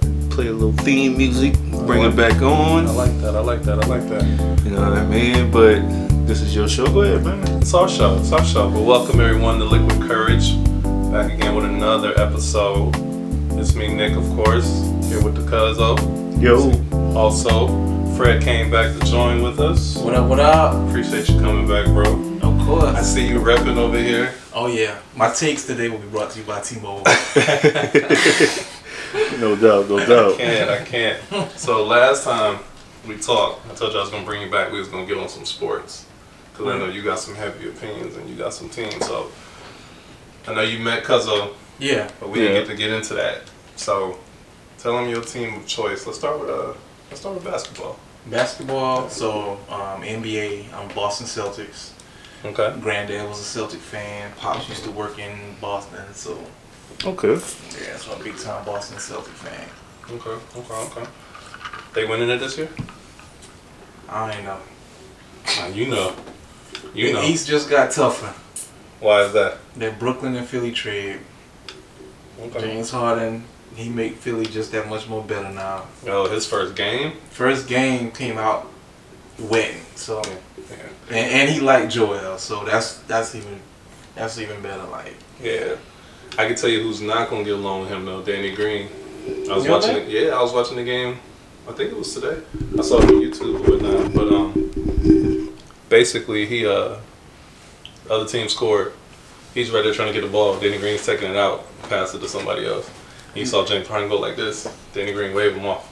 Play a little theme music, bring it back on. I like that. I like that. I like that. You know what I mean? But this is your show. Go ahead, man. It's our show. It's our show. But welcome everyone to Liquid Courage. Back again with another episode. It's me, Nick, of course, here with the Cuzzo. Yo. Also, Fred came back to join with us. What up, what up? Appreciate you coming back, bro. Of course. I see you repping over here. Oh, yeah. My takes today will be brought to you by T-Mobile. No doubt, no doubt. I can't, I can't. So last time we talked, I told you I was gonna bring you back. We was gonna get on some sports because I know you got some heavy opinions and you got some teams. So I know you met Cuzzo, yeah. but we Yeah. didn't get to get into that. So tell them your team of choice. Let's start with uh, let's start with basketball. Basketball, so um, NBA, I'm Boston Celtics. Okay. Granddad was a Celtic fan. Pops used to work in Boston, so Okay. yeah, so I'm a big time Boston Celtics fan. Okay. Okay. Okay. They winning it this year? I don't know. Uh, you know. You the know. East just got tougher. Why is that? That Brooklyn and Philly trade. Okay. James Harden, he make Philly just that much more better now. Oh, his first game. First game came out wetting, so Yeah. and, and he liked Joel, so that's that's even that's even better. Like Yeah. I can tell you who's not gonna get along with him though, Danny Green. I was You watching it yeah, I was watching the game. I think it was today. I saw it on YouTube or whatnot. But um basically he uh the other team scored. He's right there trying to get the ball. Danny Green's taking it out, pass it to somebody else. He saw James Harden go like this. Danny Green wave him off.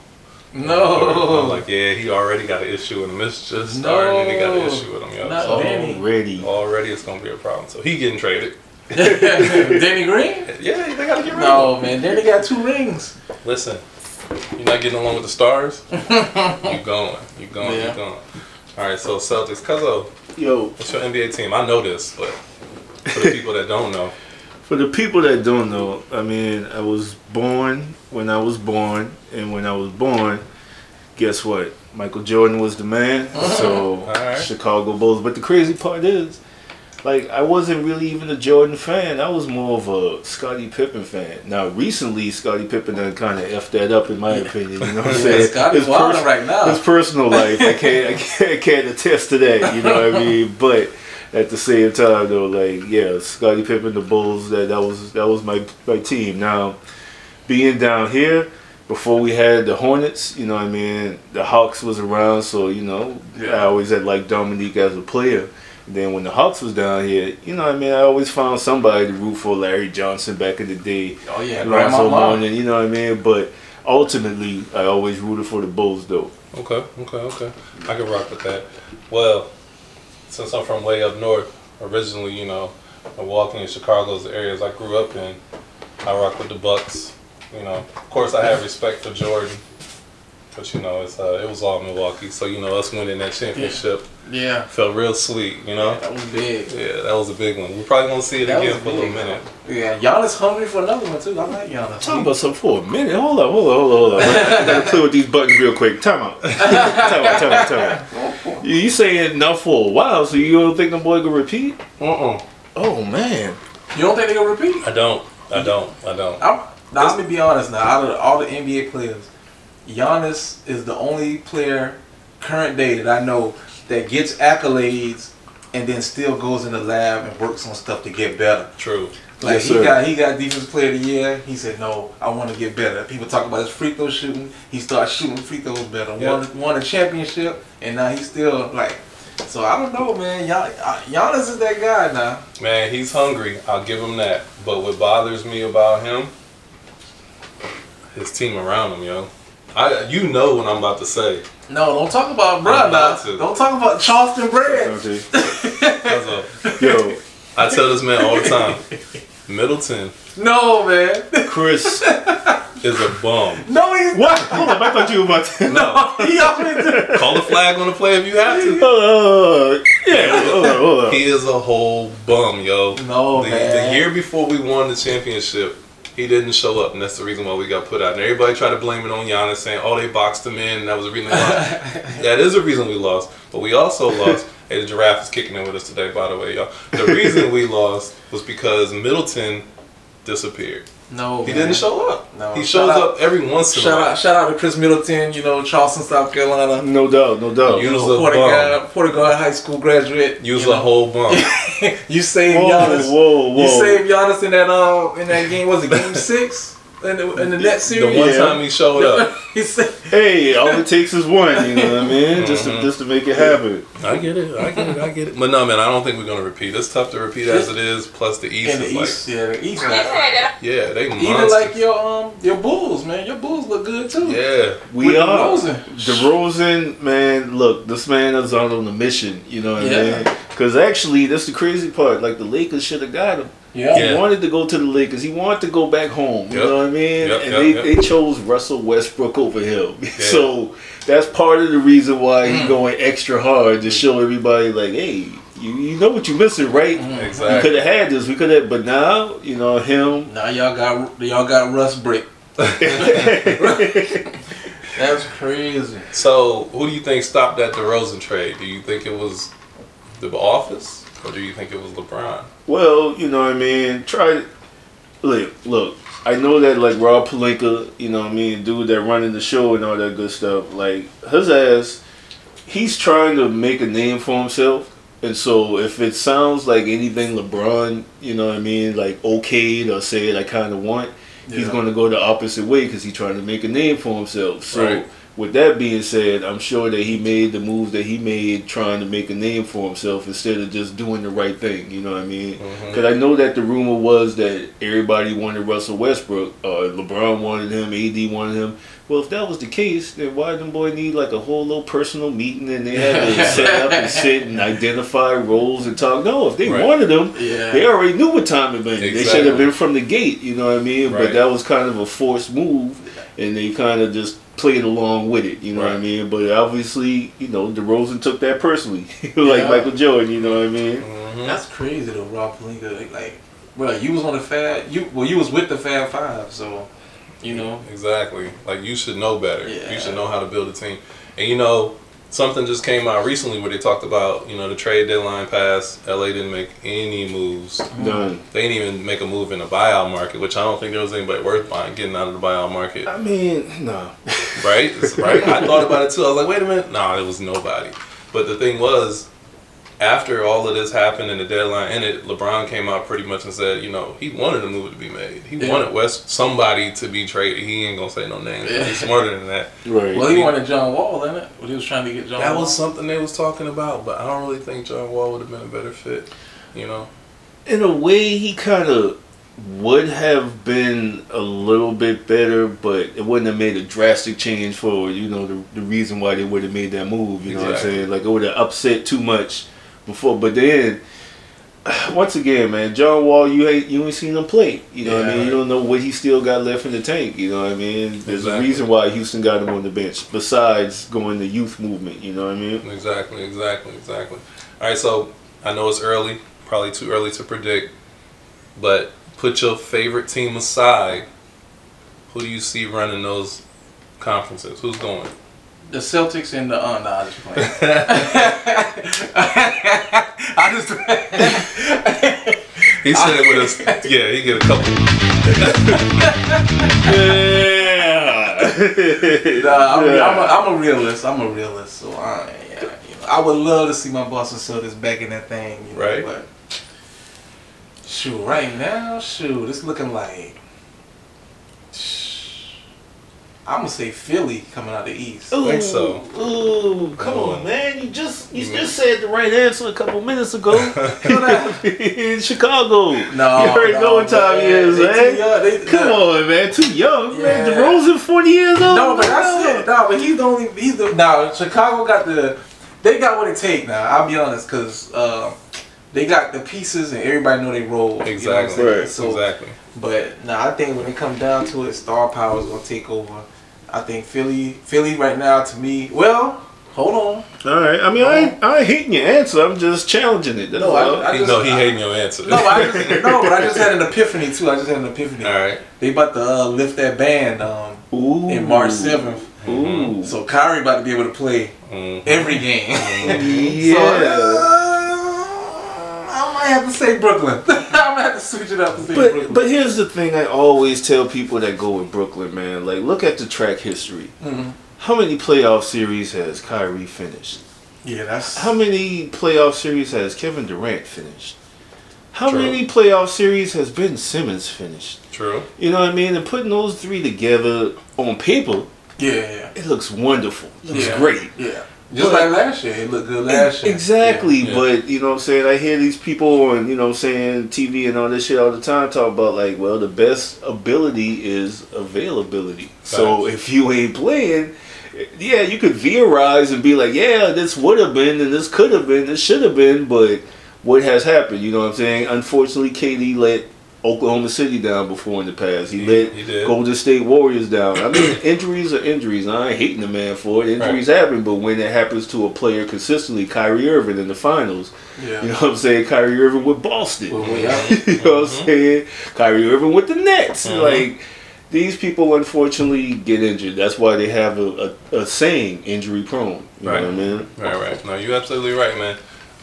no, I'm like, yeah, he already got an issue with him. It's just starting and he got an issue with him, yo. Not So Danny. Already. already it's gonna be a problem. So he getting traded. Danny Green? Yeah, they gotta get rid of him. No man, Danny got two rings. Listen, you're not getting along with the stars. you going, you going, Yeah. you going. All right, so Celtics, Cuzzo, Yo, what's your NBA team? I know this, but for the people that don't know, For the people that don't know, I mean, I was born when I was born, and when I was born, guess what? Michael Jordan was the man. So Alright. Chicago Bulls. But the crazy part is, like, I wasn't really even a Jordan fan. I was more of a Scottie Pippen fan. Now, recently, Scottie Pippen done kind of effed that up, in my opinion. You know what I'm saying? Scottie's His pers- right now. His personal life, I can't, I can't, I can't attest to that. You know what I mean? But at the same time, though, like, yeah, Scottie Pippen, the Bulls, that that was that was my my team. Now, being down here. Before we had the Hornets, you know what I mean, the Hawks was around, so you know, I always had like Dominique as a player. And then when the Hawks was down here, you know what I mean, I always found somebody to root for Larry Johnson back in the day. Oh yeah, Lonzo Grandma Mom. You know what I mean? But ultimately I always rooted for the Bulls though. okay, okay, okay, I can rock with that. Well, since I'm from way up north, originally, you know, Milwaukee and Chicago's the areas I grew up in. I rock with the Bucks. You know, of course, I have respect for Jordan, but you know, it's uh, it was all Milwaukee. So you know, us winning that championship Yeah. felt real sweet. You know. That was big. Yeah, that was a big one. We're probably gonna see it That again for a little minute. Yeah, Giannis hungry for another one too. I like Giannis. Talk about something for a minute. Hold on, hold on, hold on, hold on. I gotta play with these buttons real quick. Time out. time out, time out, time out. You, saying enough for a while, so you don't think the boy gonna repeat? Uh-uh. Oh man. You don't think they gonna repeat? I don't. I don't. I don't. I'm, now, I'm gonna be honest. Now, out of all the NBA players, Giannis is the only player current day that I know that gets accolades and then still goes in the lab and works on stuff to get better. True. Like Yes, he sir. got he got defensive player of the year. He said, "No, I want to get better." People talk about his free throw shooting. He started shooting free throws better. Yeah. Won won a championship, and now he's still like. So I don't know, man. Gian- uh, Giannis is that guy now. Man, he's hungry. I'll give him that. But what bothers me about him, his team around him, yo. I you know what I'm about to say. No, don't talk about I'm about to. Don't talk about Charleston bread. Okay. Because of, Yo, I tell this man all the time. Middleton No, man. Khris. is a bum. No, he's What? Hold up, I thought you were about to. No. He always do. Call the flag on the play if you have to. Uh, yeah, hold on, hold on. He is a whole bum, yo. No, the, man. the year before we won the championship, he didn't show up, and that's the reason why we got put out. And everybody tried to blame it on Giannis, saying, "Oh, they boxed him in, and that was the reason we lost." that is the reason we lost, but we also lost. hey, the giraffe is kicking in with us today, by the way, y'all. The reason we lost was because Middleton disappeared. No, He man. didn't show up. No. He shows out- up every once in a Shout while. out, shout out to Khris Middleton. You know, Charleston, South Carolina. No doubt, no doubt. You- Use know, a Porter bum. guy, Porter guy, high school graduate. Use you a know. whole bump. you saved Whoa, Giannis. whoa, whoa. You saved Giannis in that um in that game. Was it game six in the in the net the series? one Yeah. time he showed up. he said, Hey, all it takes is one. You know what I mean? Just to, just to make it happen. I get it. I get it. I get it. But no, man, I don't think we're gonna repeat. It's tough to repeat as it is. Plus the East in the is like, East, yeah, the East. Like, yeah, they even monsters. like your um your Bulls, man. Your Bulls look good too. yeah, We With are. DeRozan. DeRozan, man, look, this man is out on a mission. You know what Yeah. I mean? Because actually, that's the crazy part. Like, the Lakers should have got him. Yeah. Yeah. He wanted to go to the Lakers. He wanted to go back home. You Yep. know what I mean? Yep, and yep, they, yep. they chose Russell Westbrook over him. so that's part of the reason why Mm. he's going extra hard to show everybody, like, hey, you, you know what you're missing, right? Mm. We could have had this. We could have, but now, you know, him. Now y'all got y'all got Russ Brick. That's crazy. So, who do you think stopped that DeRozan trade? Do you think it was the office, or do you think it was LeBron? Well, you know what I mean. Try look, look. I know that like Rob Pelinka, you know what I mean, dude that running the show and all that good stuff. Like his ass, he's trying to make a name for himself. And so if it sounds like anything LeBron, you know what I mean, like okayed or said I kind of want, he's going to go the opposite way because he's trying to make a name for himself. So Right. With that being said, I'm sure that he made the moves that he made trying to make a name for himself instead of just doing the right thing. You know what I mean? Because I know that the rumor was that everybody wanted Russell Westbrook, uh, LeBron wanted him, AD wanted him. Well, if that was the case, then why did them boy need like a whole little personal meeting and they had to set up and sit and identify roles and talk? No, if they Right. wanted him, Yeah. they already knew what time it been. They should have been from the gate, you know what I mean? Right. But that was kind of a forced move, and they kind of just played along with it, you know what I mean? But obviously, you know, DeRozan took that personally, like Yeah. Michael Jordan, you know what I mean? Mhm. That's crazy though, Rob Pelinka. Like, like, bro, you was on the Fab. You well, you was with the Fab Five, so you know. Exactly. Like you should know better. Yeah. You should know how to build a team. And you know, something just came out recently where they talked about, you know, the trade deadline passed. LA didn't make any moves. Done. They didn't even make a move in the buyout market, which I don't think there was anybody worth buying getting out of the buyout market. I mean, no. Right? Right? I thought about it too. I was like, wait a minute. No, there was nobody. But the thing was, after all of this happened and the deadline ended, LeBron came out pretty much and said, you know, he wanted a move to be made. He Yeah. wanted West somebody to be traded. He ain't gonna say no names. 'cause He's smarter than that. Right. Well, he wanted John Wall, didn't it? When he was trying to get John. That Wall. was something they was talking about, but I don't really think John Wall would have been a better fit. You know, in a way, he kind of would have been a little bit better, but it wouldn't have made a drastic change for you know the, the reason why they would have made that move. You know what I'm saying? Like it would have upset too much before. But then, once again, man, John Wall, you ain't you ain't seen him play. You know what I mean? You don't know what he still got left in the tank. You know what I mean? There's Exactly. a reason why Houston got him on the bench. Besides going the youth movement. You know what I mean? exactly, exactly, exactly. All right, so I know it's early, probably too early to predict, but put your favorite team aside. Who do you see running those conferences? Who's going? The Celtics and the uh, nah, I just playing. I just. He said it with us. Yeah, he get a couple. Yeah. Nah, I'm, Yeah. I'm, a, I'm a realist. I'm a realist. So I, yeah, you know, I would love to see my Boston Celtics back in that thing. You know, Right. But shoot, right now, shoot, it's looking like. I'm gonna say Philly coming out of the East. Ooh, think so. Ooh, come Ooh. on, man! You just you Mm. just said the right answer a couple minutes ago. in Chicago. No, you already no, know what time it is, they man. too young. They- Come no. on, man! Too young, man. Yeah. DeRozan, forty years old. No, but that's it. No, but he's the only. He's the. Now Chicago got the. They got what it take now. I'll be honest, cause uh, they got the pieces and everybody know they roll. you know Exactly. Right. So, exactly. but now I think when it comes down to it, star power is gonna take over. I think Philly, Philly right now to me. Well, hold on. All right. I mean, I ain't, I ain't hating your answer. I'm just challenging it. That's No, I- all. I- He, no, he hating your answer. No, I just, no, but I just had an epiphany too. I just had an epiphany. All right. They about to uh, lift that band um, Ooh. in March seventh. Ooh. So Kyrie about to be able to play Mhm. every game. yeah. So, uh, I might have to say Brooklyn. I might have to switch it up. and say But Brooklyn. but here's the thing I always tell people that go with Brooklyn, man. Like look at the track history. Mhm. How many playoff series has Kyrie finished? yeah, that's How many playoff series has Kevin Durant finished? How True. many playoff series has Ben Simmons finished? True. You know what I mean? And putting those three together on paper, yeah, yeah, it looks wonderful. It looks Yeah. great. yeah. Just But- like last year, it looked good last year. Exactly, Yeah. but you know what I'm saying? I hear these people on, you know what I'm saying, TV and all this shit all the time talk about like, well, the best ability is availability. So if you ain't playing, yeah, you could theorize and be like, yeah, this would have been and this could have been, this should have been, but what has happened, you know what I'm saying? Unfortunately, KD let Oklahoma City down before in the past. He, He- let. Golden State Warriors down. I mean, injuries are injuries. I ain't hating the man for it. Injuries happen, but when it happens to a player consistently, Kyrie Irving in the finals, Yeah. you know what I'm saying? Kyrie Irving with Boston. Well, out. you know what I'm saying? Kyrie Irving with the Nets. Mhm. Like, these people unfortunately get injured. That's why they have a, a, a saying, injury prone. You Right. know what I mean? Right, right. No, you're absolutely right, man.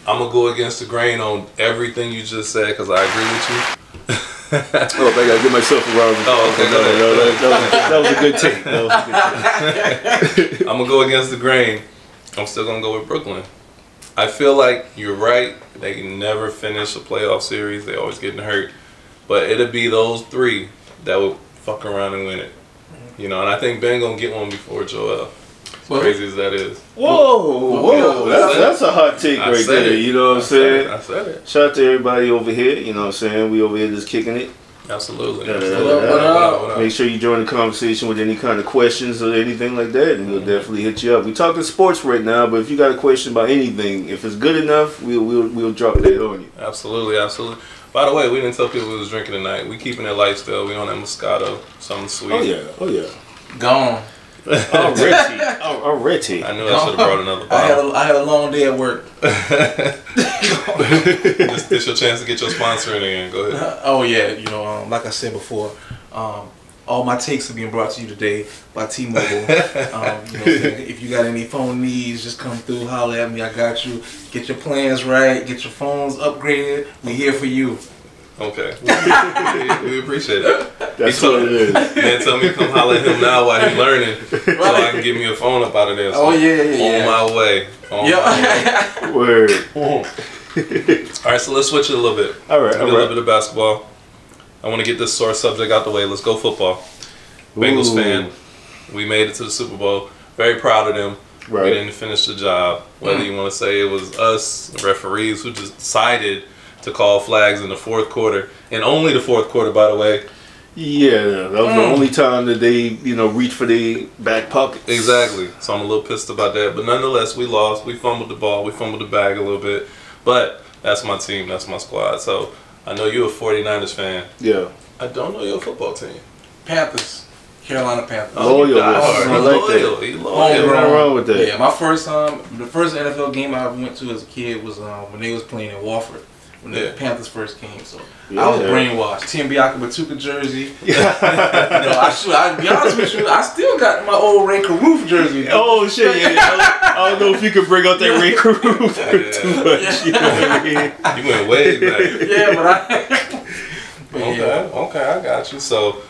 I'm gonna go against the grain on everything you just said because I agree with you. Oh, I gotta give myself a round of Oh, okay, no, go ahead. no, that, that was, that was a good take. That was a good take. I'm gonna go against the grain. I'm still gonna go with Brooklyn. I feel like you're right. They can never finish a playoff series. They always getting hurt. But it'll be those three that will fuck around and win it. You know, and I think Ben gonna get one before Joel. As Well- crazy as that is. Whoa, whoa, yeah, that's, that's a hot take I right there. it. You know what I I'm said it. saying? I said it. Shout out to everybody over here. You know what I'm saying? We over here just kicking it. Absolutely. Absolutely. What up, what up, what up? Make sure you join the conversation with any kind of questions or anything like that, and we'll mm-hmm. definitely hit you up. We're talking sports right now, but if you got a question about anything, if it's good enough, we'll we'll, we'll drop that on you. Absolutely, absolutely. By the way, we didn't tell people we was drinking tonight. We keeping it light still. We on that Moscato, something sweet. Oh yeah, oh yeah. Gone. Already, already. I knew I should have brought another I had a, I had a long day at work. this, this your chance to get your sponsor in again. Go ahead. Oh yeah, you know, um, like I said before, um, all my takes are being brought to you today by T-Mobile. um, you know, what I'm saying? if you got any phone needs, just come through, holler at me. I got you. Get your plans right. Get your phones upgraded. We're here for you. Okay. we, we appreciate it. That's He told- what it is. Man, tell me to come holler at him now while he's learning, so I can give me a phone up out of there. So Oh yeah, yeah, On yeah. my way. On my yeah. Word. way. All right, so let's switch it a little bit. All right, We did a little right. bit of basketball. I want to get this sore subject out the way. Let's go football. Bengals fan. We made it to the Super Bowl. Very proud of them. Right. We didn't finish the job. Whether mm. you want to say it was us, the referees, who just decided to call flags in the fourth quarter, and only the fourth quarter, by the way. Yeah, that was the only time that they, you know, reached for the back pockets. Exactly. So I'm a little pissed about that. But nonetheless, we lost. We fumbled the ball. We fumbled the bag a little bit. But that's my team. That's my squad. So I know you're a 49ers fan. Yeah. I don't know your football team. Panthers, Carolina Panthers. Oh, Loyal, you diehard. I like that. loyal. You Ain't loyal. nothing wrong with that. Yeah, my first um, the first NFL game I went to as a kid was um, when they was playing in Wofford. When Yeah. the Panthers first came, so Yeah. I was brainwashed. Tim Biakabutuka jersey. you know, I should. I be honest with you, I still got my old Rae Carruth jersey. Oh shit! Yeah, yeah. I, don't, I don't know if you could bring out that Rae Carruth Yeah. too much. You know what I mean? You went way back. yeah, but I. but Okay, yeah. okay, I got you. So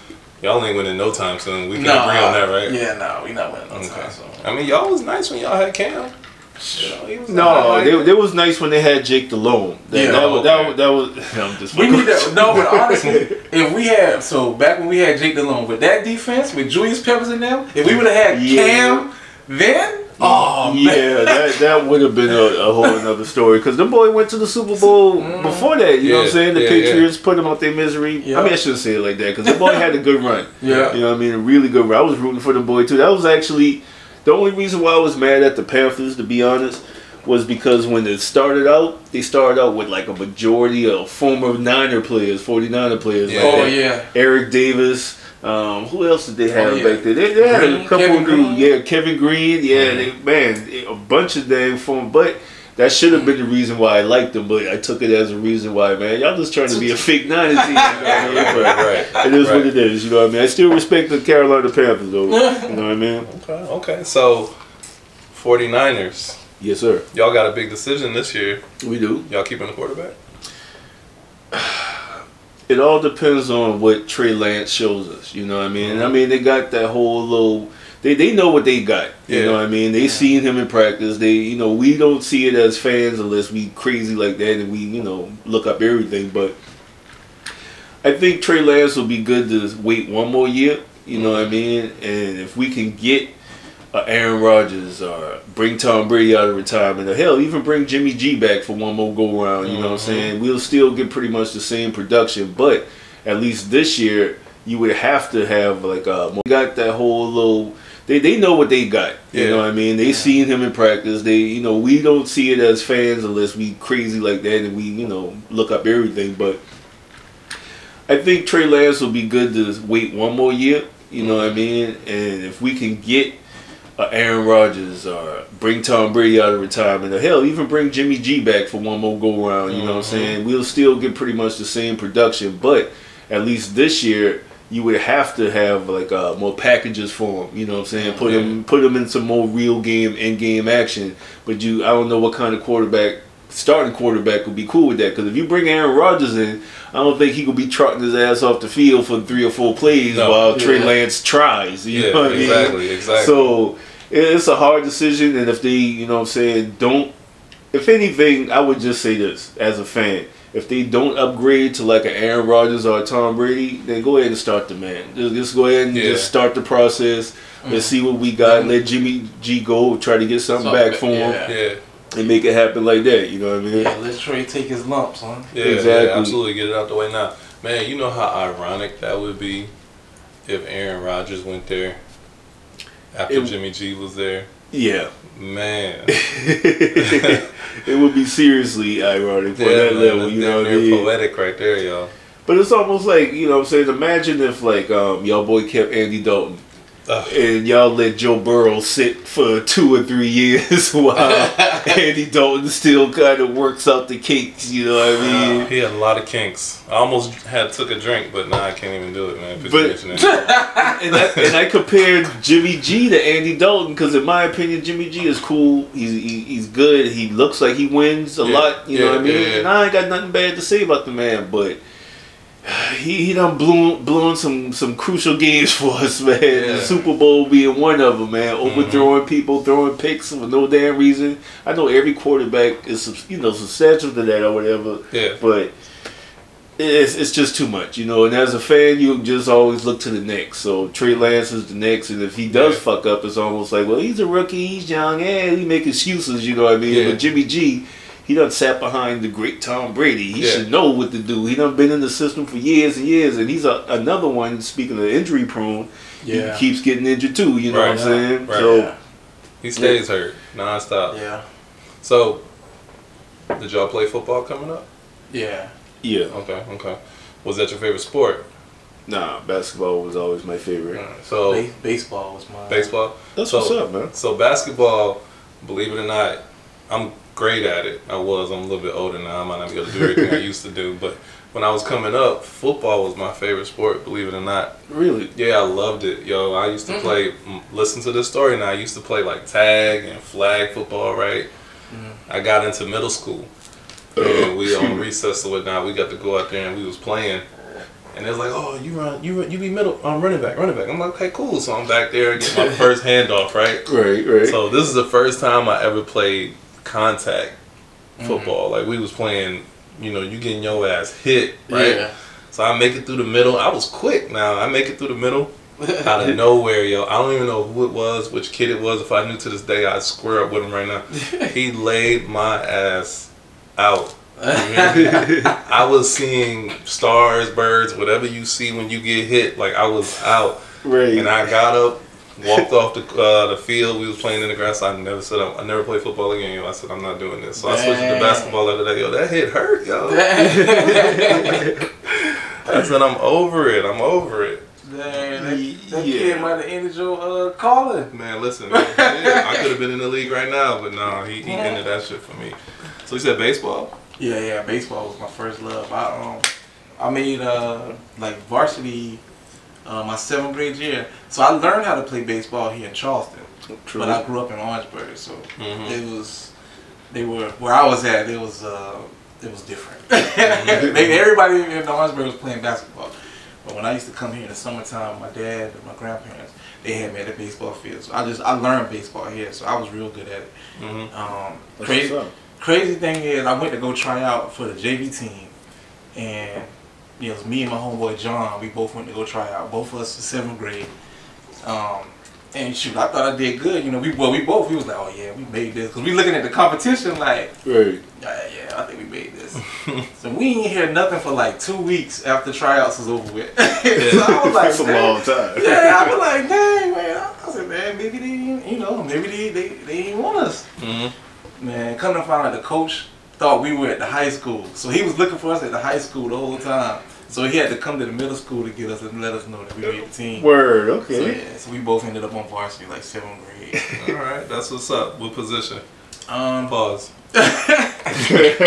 y'all ain't winning no time soon. We can No, agree on that, right? Yeah, no, we not winning no Okay. time. So. I mean, y'all was nice when y'all had Cam. You know, he was No, alright. they, they was nice when they had Jake Delhomme. That, Yeah, that, was, that, okay. was, that was. I'm just We need that. No, but honestly, if we had so back when we had Jake Delhomme with that defense with Julius Peppers in them, if we would have had Yeah. Cam then, oh, oh man. Yeah, that that would have been a, a whole another story because the boy went to the Super Bowl mm. before that. You know what I'm saying? The yeah, Patriots put him out their misery. Yeah. I mean, I shouldn't say it like that because the boy had a good run. Yeah. you know what I mean, a really good run. I was rooting for the boy too. That was actually the only reason why I was mad at the Panthers, to be honest, was because when it started out, they started out with like a majority of former Niner players, 49er players. Yeah. like Oh that. yeah. Eric Davis. Um, who else did they have Oh, yeah. back there? They, they had a couple Kevin of Greene. dudes. Yeah, Kevin Greene. Yeah, they, man, a bunch of them form. But that should have been the reason why I liked them. But I took it as a reason why, man. Y'all just trying to be a fake Niners. You know I mean? But Right, It is right. what it is. You know what I mean? I still respect the Carolina Panthers, though. you know what I mean? Okay, okay. So, 49ers. Yes, sir. Y'all got a big decision this year. We do. Y'all keeping the quarterback? it all depends on what Trey Lance shows us. You know what I mean? And I mean, they got that whole little. They, they know what they got. You Yeah. know what I mean? They Yeah. seen him in practice. They you know we don't see it as fans unless we crazy like that and we you know look up everything. But I think Trey Lance will be good to wait one more year. You know what I mean? And if we can get uh, Aaron Rodgers or bring Tom Brady out of retirement, or hell, even bring Jimmy G back for one more go around. You know what I'm Mhm. saying? We'll still get pretty much the same production, but at least this year you would have to have like uh more- got that whole little. They, they know what they got. You Yeah. know what I mean? They Yeah. seen him in practice. They you know we don't see it as fans unless we crazy like that and we you know look up everything. But I think Trey Lance will be good to wait one more year. You know what I mean? And if we can get uh, Aaron Rodgers or bring Tom Brady out of retirement, or hell, even bring Jimmy G back for one more go around, you know what I'm Mhm. saying? We'll still get pretty much the same production, but at least this year you would have to have like uh, more packages for him. You know what I'm saying? Put Yeah. him put him in some more real game in game action. But you, I don't know what kind of quarterback. Starting quarterback would be cool with that because if you bring Aaron Rodgers in, I don't think he could be trotting his ass off the field for three or four plays No. while Trey Lance tries. You Yeah, know what I mean? exactly, exactly. So it's a hard decision, and if they, you know what I'm saying, don't. If anything, I would just say this as a fan: if they don't upgrade to like an Aaron Rodgers or a Tom Brady, then go ahead and start the man. Just, just go ahead and Yeah. just start the process. Let's mm. see what we got. Let Jimmy G go, try to get something Something back back, for him, yeah. yeah, and make it happen like that. You know what I mean? Yeah, let Trey take his lumps, huh? yeah, Exactly. yeah, absolutely. Get it out the way now, man. You know how ironic that would be if Aaron Rodgers went there after It- Jimmy G was there. Yeah. Man, it would be seriously ironic for yeah, that man, level. You know what I mean? poetic right there, y'all. But it's almost like, you know what I'm saying, imagine if like um y'all boy kept Andy Dalton Ugh. and y'all let Joe Burrow sit for two or three years while Andy Dalton still kind of works out the kinks, you know what I mean? He had a lot of kinks. I almost had took a drink, but now I can't even do it, man. But- And I, and I compared Jimmy G to Andy Dalton because in my opinion Jimmy G is cool. He's he, he's good. He looks like he wins a Yeah. lot. You know Yeah, what I mean? yeah. And I ain't got nothing bad to say about the man, but he he done blowing some some crucial games for us, man. Yeah. Mm-hmm. The Super Bowl being one of them, man. Overthrowing people, throwing picks for no damn reason. I know every quarterback is you know substantial to that or whatever, yeah, but it's it's just too much, you know. And as a fan, you just always look to the next. So Trey Lance is the next, and if he does Yeah. fuck up, it's almost like, well, he's a rookie, he's young, yeah, we make excuses, you know what I mean? But Jimmy G, he done sat behind the great Tom Brady. He Yeah. should know what to do. He done been in the system for years and years, and he's a, another one. Speaking of injury prone, Yeah. he keeps getting injured too. You know Right. what I'm saying? Right. So yeah. he stays hurt nonstop. Yeah. So, did y'all play football coming up? Yeah. yeah, Okay, okay. Was that your favorite sport? nah, basketball was always my favorite. So, Ba- baseball was mine. baseball. That's So- what's up, man. So basketball, believe it or not, I'm great at it. I was. I'm a little bit older now. I might not be able to do everything I used to do. But when I was coming up, football was my favorite sport. Believe it or not. Really? Yeah, I loved it. Yo, I used to play. mm, Listen to this story now. I used to play like tag and flag football. Right. I got into middle school, and we on recess or whatnot. We got to go out there and we was playing. And it was like, oh, you run, you run, you be middle, um, running back, running back. I'm like, okay, cool. So I'm back there, and get my first handoff, right? Right, right. So this is the first time I ever played contact mm-hmm. football. Like we was playing, you know, you getting your ass hit, right? Yeah. So I make it through the middle. I was quick now. I make it through the middle. Out of nowhere, yo. I don't even know who it was, which kid it was. If I knew to this day, I'd square up with him right now. he laid my ass out. I was seeing stars, birds, whatever you see when you get hit. Like I was out. right. And I got up, walked off the uh, the field. We was playing in the grass. I never said I, I never play football again. Yo. I said I'm not doing this. So I switched to basketball the other day. Yo, that hit hurt, yo. I said I'm over it. I'm over it. Dang, that, that Yeah. kid might have ended your uh, calling. Man, listen, man, yeah, I could have been in the league right now, but no, he, he ended that shit for me. So he said baseball. Yeah, yeah. Baseball was my first love. I um, I made uh like varsity, uh, my seventh grade year. So I learned how to play baseball here in Charleston, True. but I grew up in Orangeburg, so Mhm. it was they were where I was at. It was uh it was different. they, everybody in Orangeburg was playing basketball. But when I used to come here in the summertime, my dad and my grandparents, they had me at the baseball field. So I just I learned baseball here, so I was real good at it. Mm-hmm. Um, crazy, what's up. crazy thing is, I went to go try out for the JV team, and you know, it was me and my homeboy John. We both went to go try out. Both of us in seventh grade. Um, and shoot, I thought I did good. You know, we well, we both we was like, oh yeah, we made this because we looking at the competition like, Right. yeah, yeah, I think we made this. so we ain't hear nothing for like two weeks after tryouts was over with. so I was like, That's a long time. yeah, I was like, dang man. I said, man, maybe they, you know, maybe they they, they didn't want us. Mm-hmm. Man, come to find out the coach thought we were at the high school. So he was looking for us at the high school the whole time. So he had to come to the middle school to get us and let us know that we made the team. Word. So, Okay. yeah, so we both ended up on varsity like seventh grade. All right, that's what's up. What position? Um, Pause. Let's get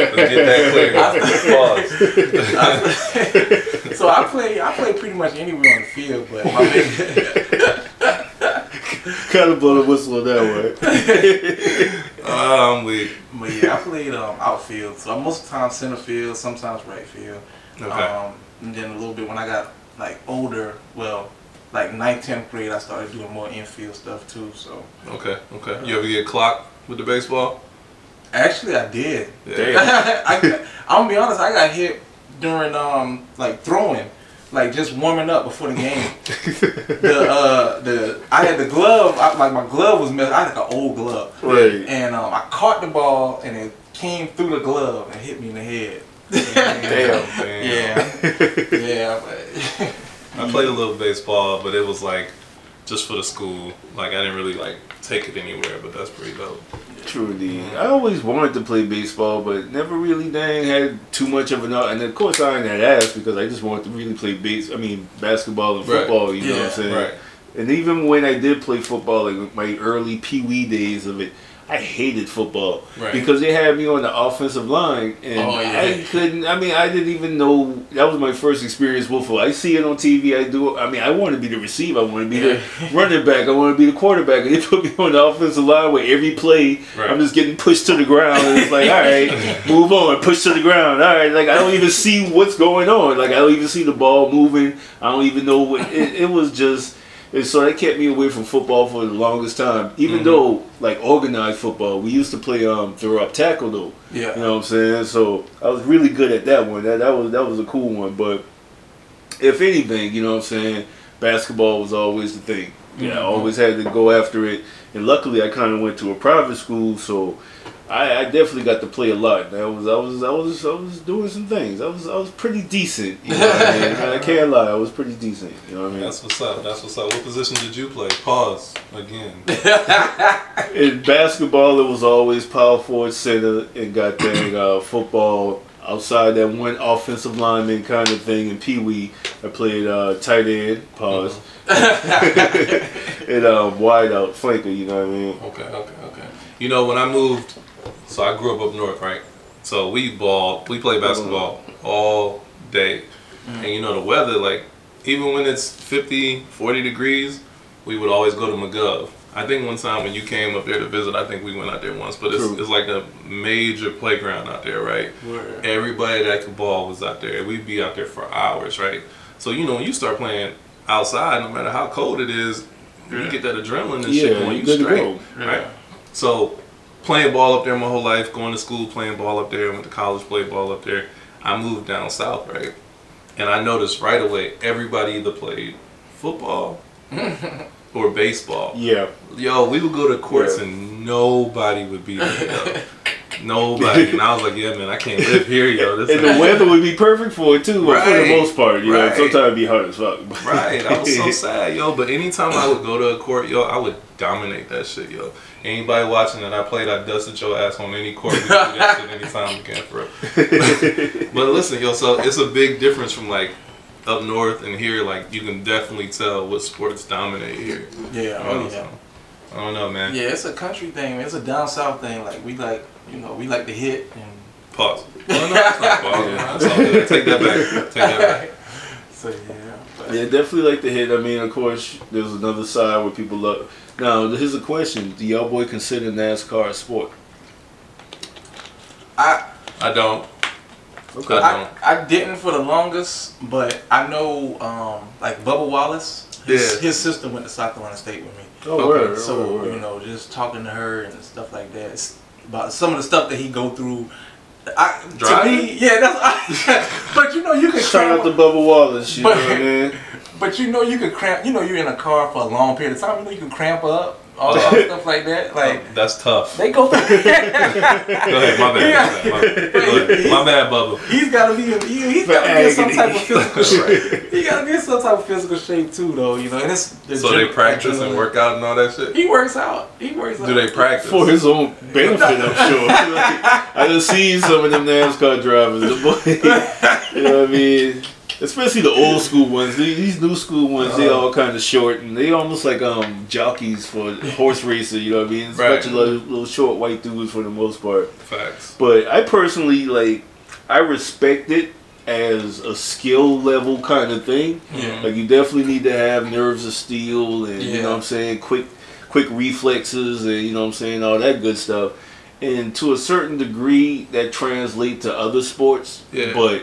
that clear. Pause. so I play I play pretty much anywhere on the field, but my big, kind of blow the whistle on that one. Um, we but yeah, I played um, outfield. So most of the time center field, sometimes right field. okay. Um, and then a little bit when I got like older, well, like ninth, tenth grade, I started doing more infield stuff too. So Okay, okay. You ever get clocked with the baseball? actually, I did. Damn. I, I'm gonna be honest. I got hit during um like throwing, like just warming up before the game. the uh the I had the glove. I, like my glove was messed. I had like an old glove, Right. and um I caught the ball and it came through the glove and hit me in the head. Damn. Damn. Yeah, yeah. But I played a little baseball, but it was like just for the school. Like I didn't really like take it anywhere, but that's pretty dope. Truly, I always wanted to play baseball, but never really dang had too much of an. Uh, and of course, I ain't that ass because I just wanted to really play base. I mean, basketball and Right. football. You know what I'm saying? Right. And even when I did play football, like my early pee wee days of it, I hated football Right. because they had me on the offensive line, and Oh, yeah. I couldn't. I mean, I didn't even know that was my first experience with football. I see it on TV. I do. I mean, I want to be the receiver. I want to be the running back. I want to be the quarterback. And they put me on the offensive line where every play Right. I'm just getting pushed to the ground, and it's like, all right, move on, push to the ground. All right, like I don't even see what's going on. Like I don't even see the ball moving. I don't even know what it, it was. Just and so that kept me away from football for the longest time. Even Mhm. though like organized football, we used to play um throw up tackle though. yeah. You know what I'm saying? So I was really good at that one. That that was that was a cool one. But if anything, you know what I'm saying, basketball was always the thing. Yeah, I Mhm. always had to go after it. And luckily, I kind of went to a private school, so I, I definitely got to play a lot. I was I was I was I was doing some things. I was I was pretty decent. You know what I mean? I can't lie. I was pretty decent. You know what I mean? That's what's up. That's what's up. What position did you play? Pause again. In basketball, it was always power forward, center, and goddamn uh, football. Outside that one offensive lineman kind of thing in Pee Wee, I played uh, tight end, pause, and um, wide out flanker. You know what I mean? Okay, okay, okay. You know, when I moved, so I grew up up north, right? So we ball, we play basketball all day. Mm. And you know, the weather, like, even when it's 50, 40 degrees, we would always go to McGov. I think one time when you came up there to visit, I think we went out there once, but it's, it's like a major playground out there, right? Word. Everybody that could ball was out there. We'd be out there for hours, right? So, you know, when you start playing outside, no matter how cold it is, you get that adrenaline and shit Yeah, going, you you straight. go. Right. So playing ball up there my whole life, going to school playing ball up there, went to college played ball up there. I moved down south, right? And I noticed right away everybody either played football or baseball. Yeah, Yo, we would go to courts Yeah. and nobody would be there. Yo. Nobody. And I was like, yeah, man, I can't live here, yo. This and the ain't- weather would be perfect for it too. But for the most part, you know, right. sometimes it'd be hard as fuck. Right, I was so sad, yo. But anytime I would go to a court, yo, I would dominate that shit, yo. Anybody watching that I played, I dusted your ass on any court. We can do that shit anytime again, for real. But listen, yo, so it's a big difference from like up north and here. Like you can definitely tell what sports dominate here. Yeah, You know, oh yeah. so, I don't know, man. Yeah, it's a country thing. man. It's a down south thing. Like we like, you know, we like to hit and. Pause. Well, no, it's not pause. Yeah. It's all good. Take that back. Take that back. So yeah. But Yeah, definitely like to hit. I mean, of course, there's another side where people love. Now, here's a question: Do y'all boy consider NASCAR a sport? I I don't. Okay. I- I, I didn't for the longest, but I know um, like Bubba Wallace. His, Yeah. his sister went to South Carolina State with me. oh, Okay, word, So word, word. you know, just talking to her and stuff like that it's about some of the stuff that he go through. I, to me, yeah, that's. but you know, you can Shout out cramp. to Bubba Wallace. You But- know what I mean? but you know, you can cramp. You know, you're in a car for a long period of time. You know, you can cramp up, all that stuff like that. Like That's tough. they go through. Go ahead, my bad. My bad, my bad, My bad Bubba. He's got to be. In, he, he's For got to be in some type of physical shape. He got to be in some type of physical shape too, though. You know, and it's the So they adrenaline- practice and work out and all that shit? He works out. He works out. Do they practice? For his own benefit, I'm sure. I just seen some of them NASCAR drivers. The boy, you know what I mean? Especially the old school ones. These new school ones, they Uh-huh. all kind of short and they almost like um jockeys for horse racing. You know what I mean? It's a bunch of little, little short white dudes for the most part. Facts. But I personally like, I respect it as a skill level kind of thing. Yeah. Like you definitely need to have nerves of steel and you know what I'm saying, quick quick reflexes and you know what I'm saying, all that good stuff. And to a certain degree that translate to other sports. Yeah. But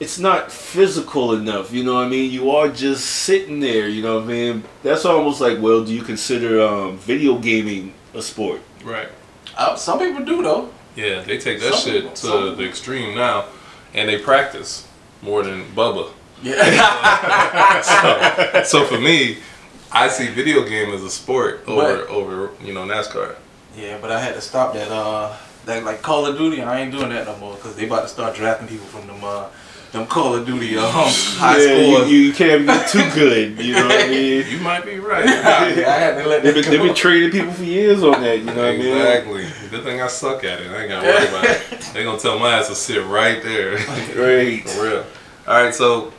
it's not physical enough, you know what I mean? You are just sitting there, you know what I mean? That's almost like, well, do you consider um, video gaming a sport? Right. Uh, some people do though. Yeah, they take that Some shit people- to some the extreme now, and they practice more than Bubba. Yeah. So, so for me, I see video game as a sport over But- over you know NASCAR. yeah, but I had to stop that. Uh, that like Call of Duty. I ain't doing that no more because they about to start drafting people from the. Uh, them Call of Duty um, high yeah, you, scores. you, you can't be too good, you know what I mean? You might be right. yeah, I had to let They've been, they've been training people for years on that, you know what I mean? exactly. Good thing I suck at it. I ain't gotta worry about it. They gonna tell my ass to sit right there. Right. For real. All right. So,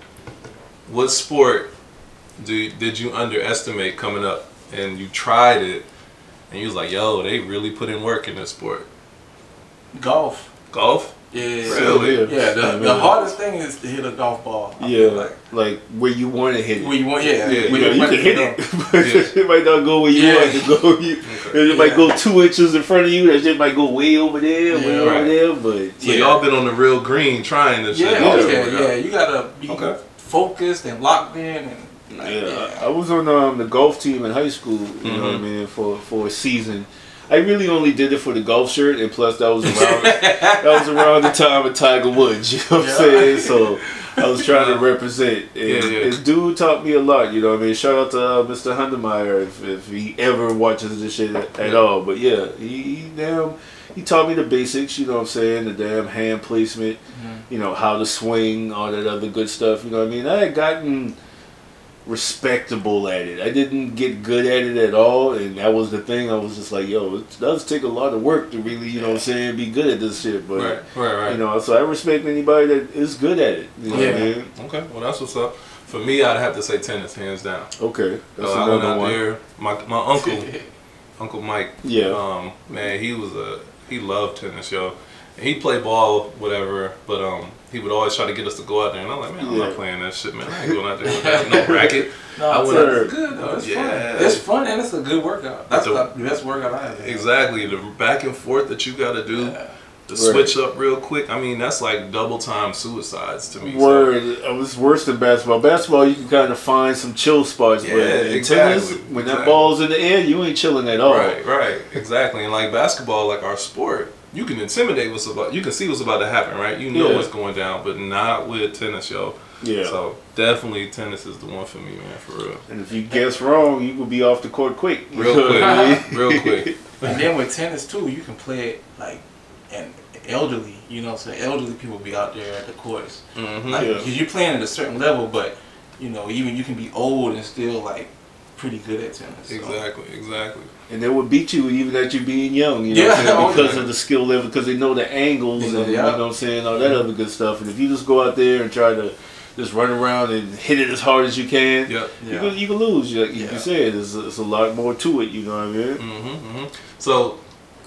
what sport do did you underestimate coming up, and you tried it, and you was like, "Yo, they really put in work in this sport." golf. Golf. Yeah. Really? Yeah. The, the hardest thing is to hit a golf ball. I Yeah, Like, like, where you want to hit it. where you want, yeah. Yeah, where you, know, you can hit it, but Yeah. it might not go where you Yeah. want it to go. You, Okay. It might go two inches in front of you. That shit might go way over there, way Yeah. over Right. there. But So yeah, y'all been on the real green trying this Yeah, shit. oh, yeah, work yeah. You gotta be Okay. focused and locked in, and like, yeah, yeah. I, I was on um, the golf team in high school. You know what I Mhm. mean for for a season. I really only did it for the golf shirt, and plus that was around that was around the time of Tiger Woods. You know what Yeah. I'm saying? So I was trying to represent. And Yeah, yeah. This dude taught me a lot. You know what I mean? Shout out to uh, Mr. Hundemeyer if, if he ever watches this shit at, all. But yeah, he, he damn he taught me the basics. You know what I'm saying? The damn hand placement. Mhm. You know how to swing, all that other good stuff. You know what I mean? I had gotten respectable at it. I didn't get good at it at all, and that was the thing. I was just like, yo, it does take a lot of work to really, you know what I'm saying, be good at this shit. But Right, right, right. you know, so I respect anybody that is good at it. You know what I Yeah. mean? Okay, well that's what's up. For me, I'd have to say tennis, hands down. Okay, that's So I went another out one. there. My my uncle, Uncle Mike. Yeah. Um, man, he was a he loved tennis, yo. And he played ball, whatever, but um, he would always try to get us to go out there, and I'm like, man, I'm Yeah. not playing that shit, man. I ain't going out there with that, no racket. No, I it's, went it's good though. It's Yeah. fun. It's fun and it's a good workout. That's The- the best workout I have. Exactly, the back and forth that you got to do Yeah. to switch up real quick. I mean, that's like double time suicides to me. so- Word, it was worse than basketball. Basketball, you can kind of find some chill spots, but Yeah, in exactly, tennis, when that ball's in the air, you ain't chilling at all. Right, right, exactly. And like basketball, like our sport, you can intimidate what's about. You can see what's about to happen, right? You know Yeah. what's going down, but not with tennis, yo. Yeah. So definitely tennis is the one for me, man, for real. And if you guess wrong, you will be off the court quick. Real know what I mean? quick, real quick. And then with tennis too, you can play it like and elderly. You know, so elderly people be out there at the courts. hmm Like, Yeah. cause you're playing at a certain level, but you know, even you can be old and still like pretty good at tennis. so. Exactly, exactly. And they would beat you even at you being young, you know Yeah, saying? Because yeah. of the skill level, because they know the angles Yeah, and you know what I'm saying, all that other good stuff. And if you just go out there and try to just run around and hit it as hard as you can, Yep. you, Yeah. can, you can lose. Like you said, there's a, a lot more to it, you know what I mean? hmm hmm So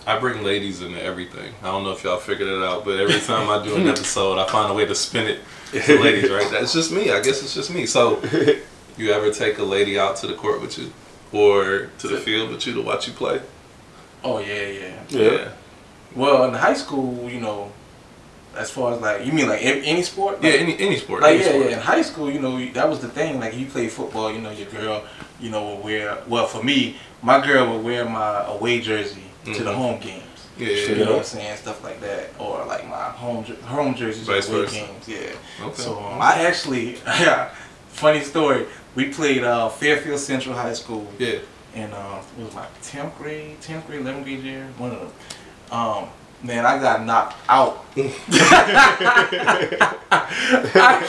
I bring ladies into everything. I don't know if y'all figured it out, but every time I do an episode, I find a way to spin it to ladies, right? That's just me. I guess it's just me. So you ever take a lady out to the court with you? Or to the field with you to watch you play? Oh yeah, yeah. Yeah. Well, in high school, you know, as far as like you mean like any, any sport? Yeah, any any sport. like any yeah, sport. yeah. In high school, you know, that was the thing. Like if you play football, you know, your girl, you know, would wear. Well, for me, my girl would wear my away jersey to the Mhm. home games. Yeah, yeah, You yeah. know what I'm saying? Stuff like that, or like my home jer- home jerseys Vice away versa. games. Yeah. Okay. So um, I actually, yeah, funny story. We played uh, Fairfield Central High School yeah. in uh, it was my tenth grade, tenth grade, eleventh grade year, one of them. Um, man, I got knocked out. I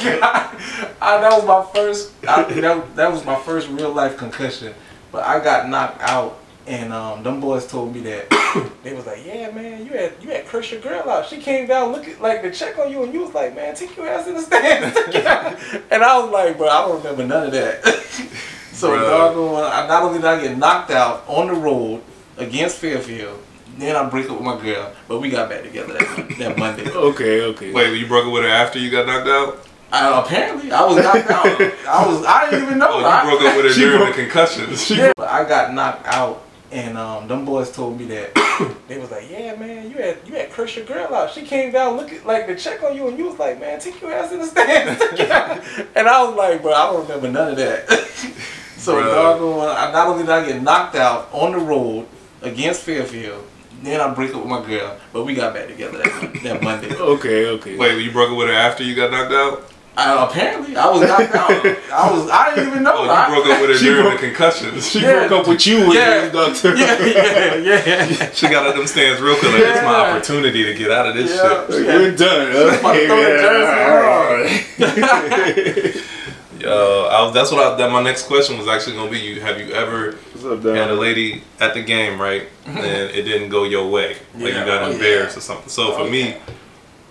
got, I, that was my first. I, that, that was my first real life concussion. But I got knocked out, and um, them boys told me that they was like, "Yeah, man, you had you had cursed your girl out. She came down looking like to check on you, and you was like, man, take your ass in the stands." and I was like, bro, I don't remember none of that. so doggone, I not only did I get knocked out on the road against Fairfield, then I break up with my girl, but we got back together that, that Monday. Okay, okay. Wait, you broke up with her after you got knocked out? I, apparently, I was knocked out. I was. I didn't even know. Oh, you I- broke up with her during broke- the concussions. Yeah, but I got knocked out, and um, them boys told me that they was like, "Yeah, man, you had you had cursed your girl out. She came down looking like to check on you, and you was like, man, take your ass in the stands." and I was like, bro, I don't remember none of that. so doggone, I not only did I get knocked out on the road against Fairfield, then I break up with my girl, but we got back together that, that Monday. Okay, okay. Wait, you broke up with her after you got knocked out? I, apparently, I was knocked out. I was. I didn't even know. Oh, I- you broke up with her She during broke- the concussions. She Yeah. broke up with you when Yeah. you was doctor. yeah, yeah, yeah, yeah. She got out of them stands real quick. Like, it's my opportunity to get out of this Yeah. shit. Like, We're done. about to throw Okay, jersey yeah. Yo, I was, that's what I, that my next question was actually gonna be. You have you ever What's up, had a lady at the game, right? And it didn't go your way, like Yeah. you got Oh, embarrassed yeah. or something. So for Oh, me,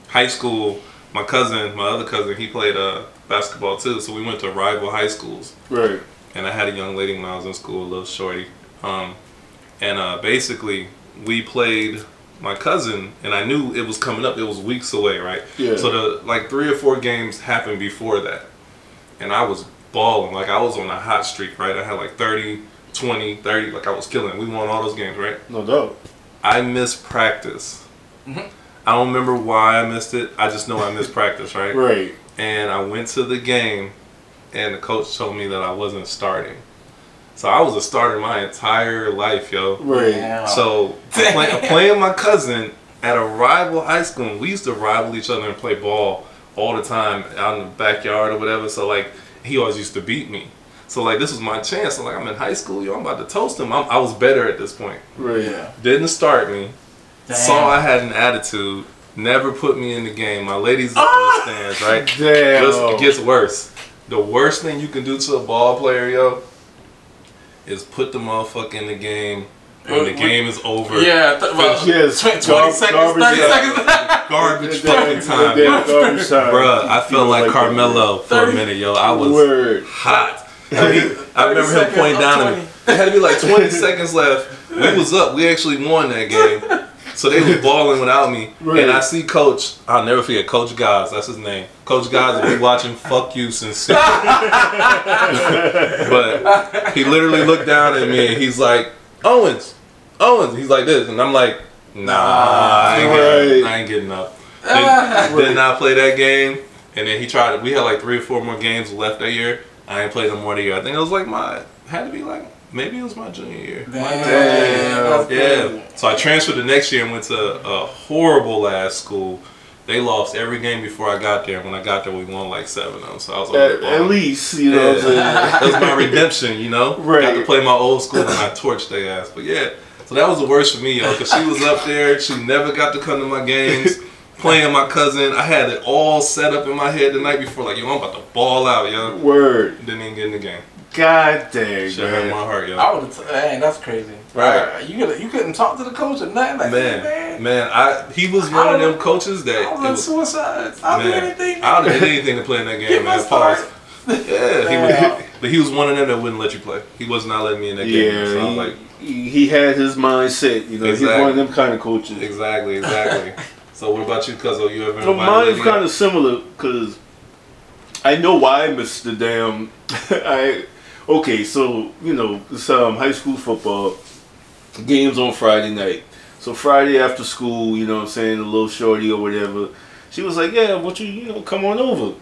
high school, my cousin, my other cousin, he played uh, basketball too. So we went to rival high schools. Right. and I had a young lady when I was in school, a little shorty. Um, and uh, basically, we played my cousin, and I knew it was coming up. It was weeks away, right? Yeah. So the like three or four games happened before that, and I was balling like I was on a hot streak, right? I had like 30, 20, 30, like I was killing. We won all those games, right? No doubt. I missed practice. I don't remember why I missed it. I just know I missed practice, right? Right. and I went to the game, and the coach told me that I wasn't starting. So I was a starter my entire life, yo. Right. Damn. So I'm play, I'm playing my cousin at a rival high school. and We used to rival each other and play ball all the time out in the backyard or whatever. So like he always used to beat me. So like this was my chance. So like I'm in high school, yo. I'm about to toast him. I'm, I was better at this point. Right. Yeah. Didn't start me. Damn. Saw I had an attitude. Never put me in the game. My ladies in the ah! stands, right? Damn. Just, it gets worse. The worst thing you can do to a ball player, yo, is put the motherfucker in the game when the game is over. Yeah, th- well, Yes, tw- 20 gar- seconds, garbage 30 time. seconds. Garbage fucking time, damn, garbage time. Bruh, I You felt know, like that. Carmelo for a minute, yo. I was Word. hot. I, mean, I remember him pointing oh, down at me. It had to be like 20 seconds left. We was up. We actually won that game. So they was balling without me. Right. And I see Coach, I'll never forget, Coach Guys, that's his name. Coach Guys, if you watching, fuck you sincerely. but he literally looked down at me and he's like, Owens, Owens. He's like this. And I'm like, nah, I ain't, getting, I ain't getting up. Did, did not play that game. And then he tried, we had like three or four more games left that year. I ain't played no more that year. I think it was like my, had to be like, maybe it was my junior year. Damn. Damn. Yeah. So I transferred the next year and went to a horrible ass school. They lost every game before I got there. When I got there, we won like seven of them. So I was like, At, at least, you know what I'm saying? that was my redemption, you know. Right. Got to play my old school and I torched their ass. But yeah, so that was the worst for me, yo, because she was up there. She never got to come to my games. Playing my cousin, I had it all set up in my head the night before. Like, yo, I'm about to ball out, yo. Word. Didn't even get in the game. God dang, Shit hurt man. my heart, yo. I would have. T- dang, that's crazy. Right. You could you couldn't talk to the coach or nothing. Like, Man, man, man, I he was one of them coaches that I it was on was suicide. I'll do Man, anything. I would have did anything to play in that game, my man. Pause. start. Yeah, he was, but he was one of them that wouldn't let you play. He was not letting me in that game. Yeah, So I was he, like, he, he had his mindset. You know, he's one of them kind of coaches. exactly, exactly. so what about you, Cuzzo? Oh, you ever So invited mine's kind of similar because I know why I missed the damn. I okay, so you know, it's um, high school football games on Friday night. So Friday after school, you know, what I'm saying a little shorty or whatever, She was like, yeah, what you you know come on over.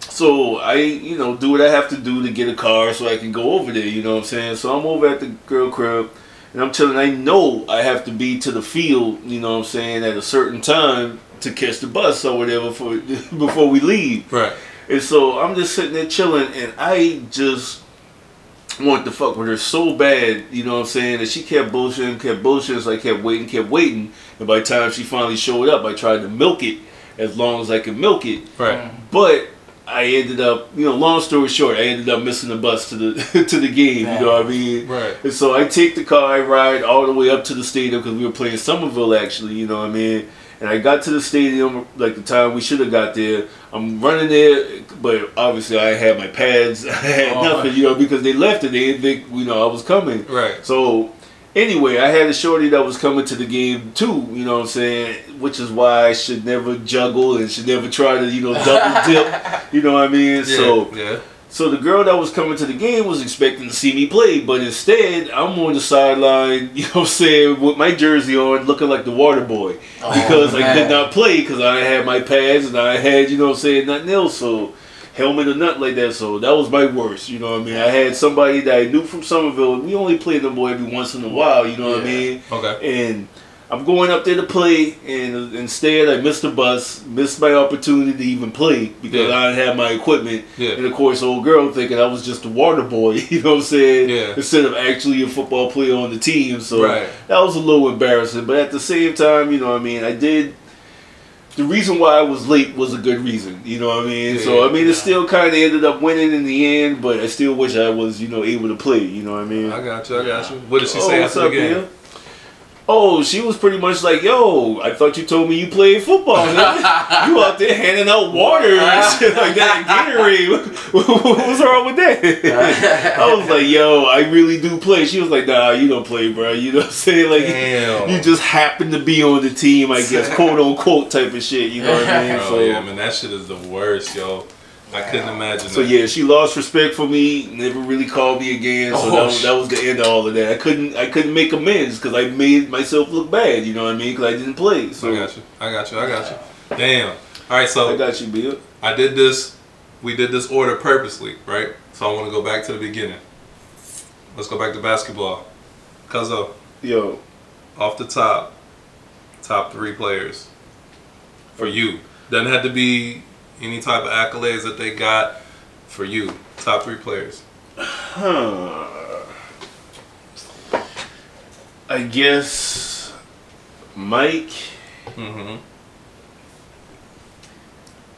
So I you know do what I have to do to get a car so I can go over there. You know what I'm saying? So I'm over at the girl crib. And I'm telling I know I have to be to the field, you know what I'm saying, at a certain time to catch the bus or whatever for before we leave. Right. And so I'm just sitting there chilling, and I just want to fuck with her so bad, you know what I'm saying? And she kept bullshitting, kept bullshitting, so I kept waiting, kept waiting. And by the time she finally showed up, I tried to milk it as long as I could milk it. Right. But I ended up, you know, long story short, I ended up missing the bus to the to the game. You know what I mean? Right. And so I take the car, I ride all the way up to the stadium because we were playing Summerville actually. You know what I mean? And I got to the stadium like the time we should have got there. I'm running there, but obviously I had my pads. I had Oh. nothing, you know, because they left it. They didn't think, you know, I was coming. Right. So anyway, I had a shorty that was coming to the game too, you know what I'm saying? Which is why I should never juggle and should never try to, you know, double dip. You know what I mean? Yeah. So yeah. So the girl that was coming to the game was expecting to see me play, but instead I'm on the sideline, you know what I'm saying, with my jersey on looking like the water boy. Oh, because I could not play because I had my pads and I had, you know what I'm saying, nothing else. So helmet or nothing like that. So that was my worst, you know what I mean? I had somebody that I knew from Summerville. We only played them boy every once in a while, you know what I mean? Okay. And I'm going up there to play, and instead I missed the bus, missed my opportunity to even play because Yeah. I didn't have my equipment. Yeah. And of course, old girl thinking I was just a water boy, you know what I'm saying? Yeah. Instead of actually a football player on the team. So Right. that was a little embarrassing. But at the same time, you know what I mean? I did. The reason why I was late was a good reason, you know what I mean. Yeah, so I mean, it still kind of ended up winning in the end, but I still wish I was, you know, able to play. You know what I mean? I got you. I got you. What did she Oh, say what's after the up, game? Bill? Oh, she was pretty much like, "Yo, I thought you told me you played football. you out there handing out water and shit like that, Gatorade. What's wrong with that?" I was like, "Yo, I really do play." She was like, "Nah, you don't play, bro. You know what I'm saying? Like, Damn. you just happen to be on the team, I guess, quote unquote type of shit. You know what I mean? Oh So, yeah, man, that shit is the worst, yo. I couldn't imagine. so that. yeah, she lost respect for me. Never really called me again. So Oh, that, was, that was the end of all of that. I couldn't I couldn't make amends because I made myself look bad. You know what I mean? Because I didn't play. So I got you. I got you. I got you. Damn. All right, so I got you, Bill. I did this. We did this order purposely, right? So I want to go back to the beginning. Let's go back to basketball. Cuzzo, Yo, off the top, top three players for you. Doesn't have to be any type of accolades that they got for you. Top three players. huh? I guess Mike, Mm-hmm.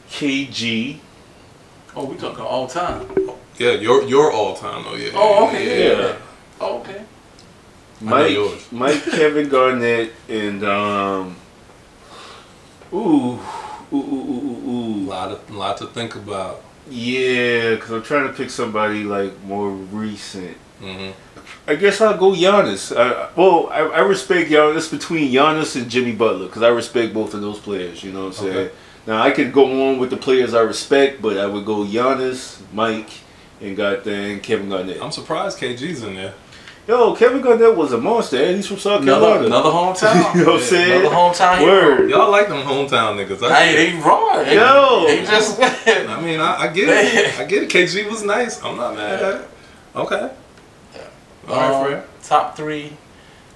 KG. Oh, we talking all time. Yeah, your your all time though. Yeah. Oh, okay, Yeah. yeah. Oh, okay. Mike. Mike, Kevin Garnett, and um, ooh, ooh, ooh, ooh, ooh, ooh. lot of lot to think about. Yeah, because I'm trying to pick somebody like more recent. hmm I guess I'll go Giannis. I, well, I, I respect Giannis between Giannis and Jimmy Butler because I respect both of those players. You know what I'm saying? Okay. Now I could go on with the players I respect, but I would go Giannis, Mike, and goddamn Kevin Garnett. I'm surprised KG's in there. Yo, Kevin Garnett was a monster, and he's from South Carolina. another hometown. you know what I'm saying? Another hometown. hero. Word. Y'all like them hometown niggas. I, Hey, they wrong. Yo. they just. I mean, I, I get it. I get it. KG was nice. I'm not mad at it. Okay. All right, Um, Fred. top three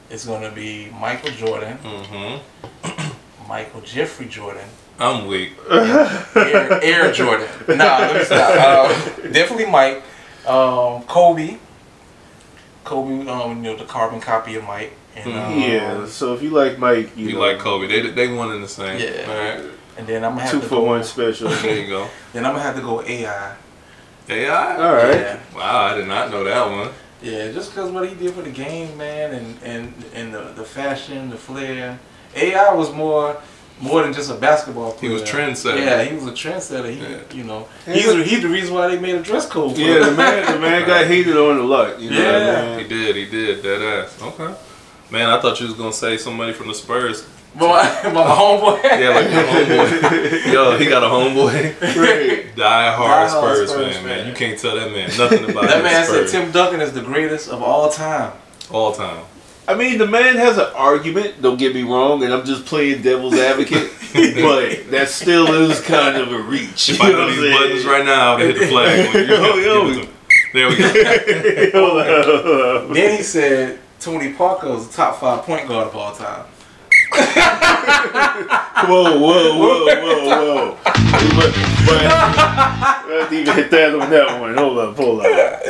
is going to be Michael Jordan, Mm-hmm. Michael Jeffrey Jordan, I'm weak. Air, Air Jordan. Nah, let me stop. Uh, definitely Mike. Um, Kobe. Kobe, um, you know, the carbon copy of Mike. And, um, Yeah. So if you like Mike, you, You know, like Kobe? They they one in the same. Yeah. All right. And then I'm gonna have two to for go. one special. There you go. Then I'm gonna have to go AI. AI. All right. Yeah. Wow, I did not know that one. Yeah, just because what he did for the game, man, and and and the, the fashion, the flair. AI was more more than just a basketball player. He player. was trendsetter. Yeah, he was a trendsetter. He, Yeah. you know, Yeah. he's the, he's the reason why they made a dress code. For Yeah, the man, the man got hated on a lot. You know Yeah. what I He did. He did. That ass. Okay. Man, I thought you was gonna say somebody from the Spurs. but my, but my homeboy. Yeah, like your homeboy. Yo, he got a homeboy. Right. Die hard Die-hard Spurs, Spurs fan, man. fan. You can't tell that man nothing about that his man said Tim Duncan is the greatest of all time. all time. I mean, the man has an argument. Don't get me wrong, and I'm just playing devil's advocate, but that still is kind of a reach. If I know these buttons right now, I hit the flag. When Yo, yo. give it to me. There we go. Then he said Tony Parker was the top five point guard of all time. whoa, whoa, whoa, whoa, whoa! But, but I didn't even hit that on that one. Hold up, hold up.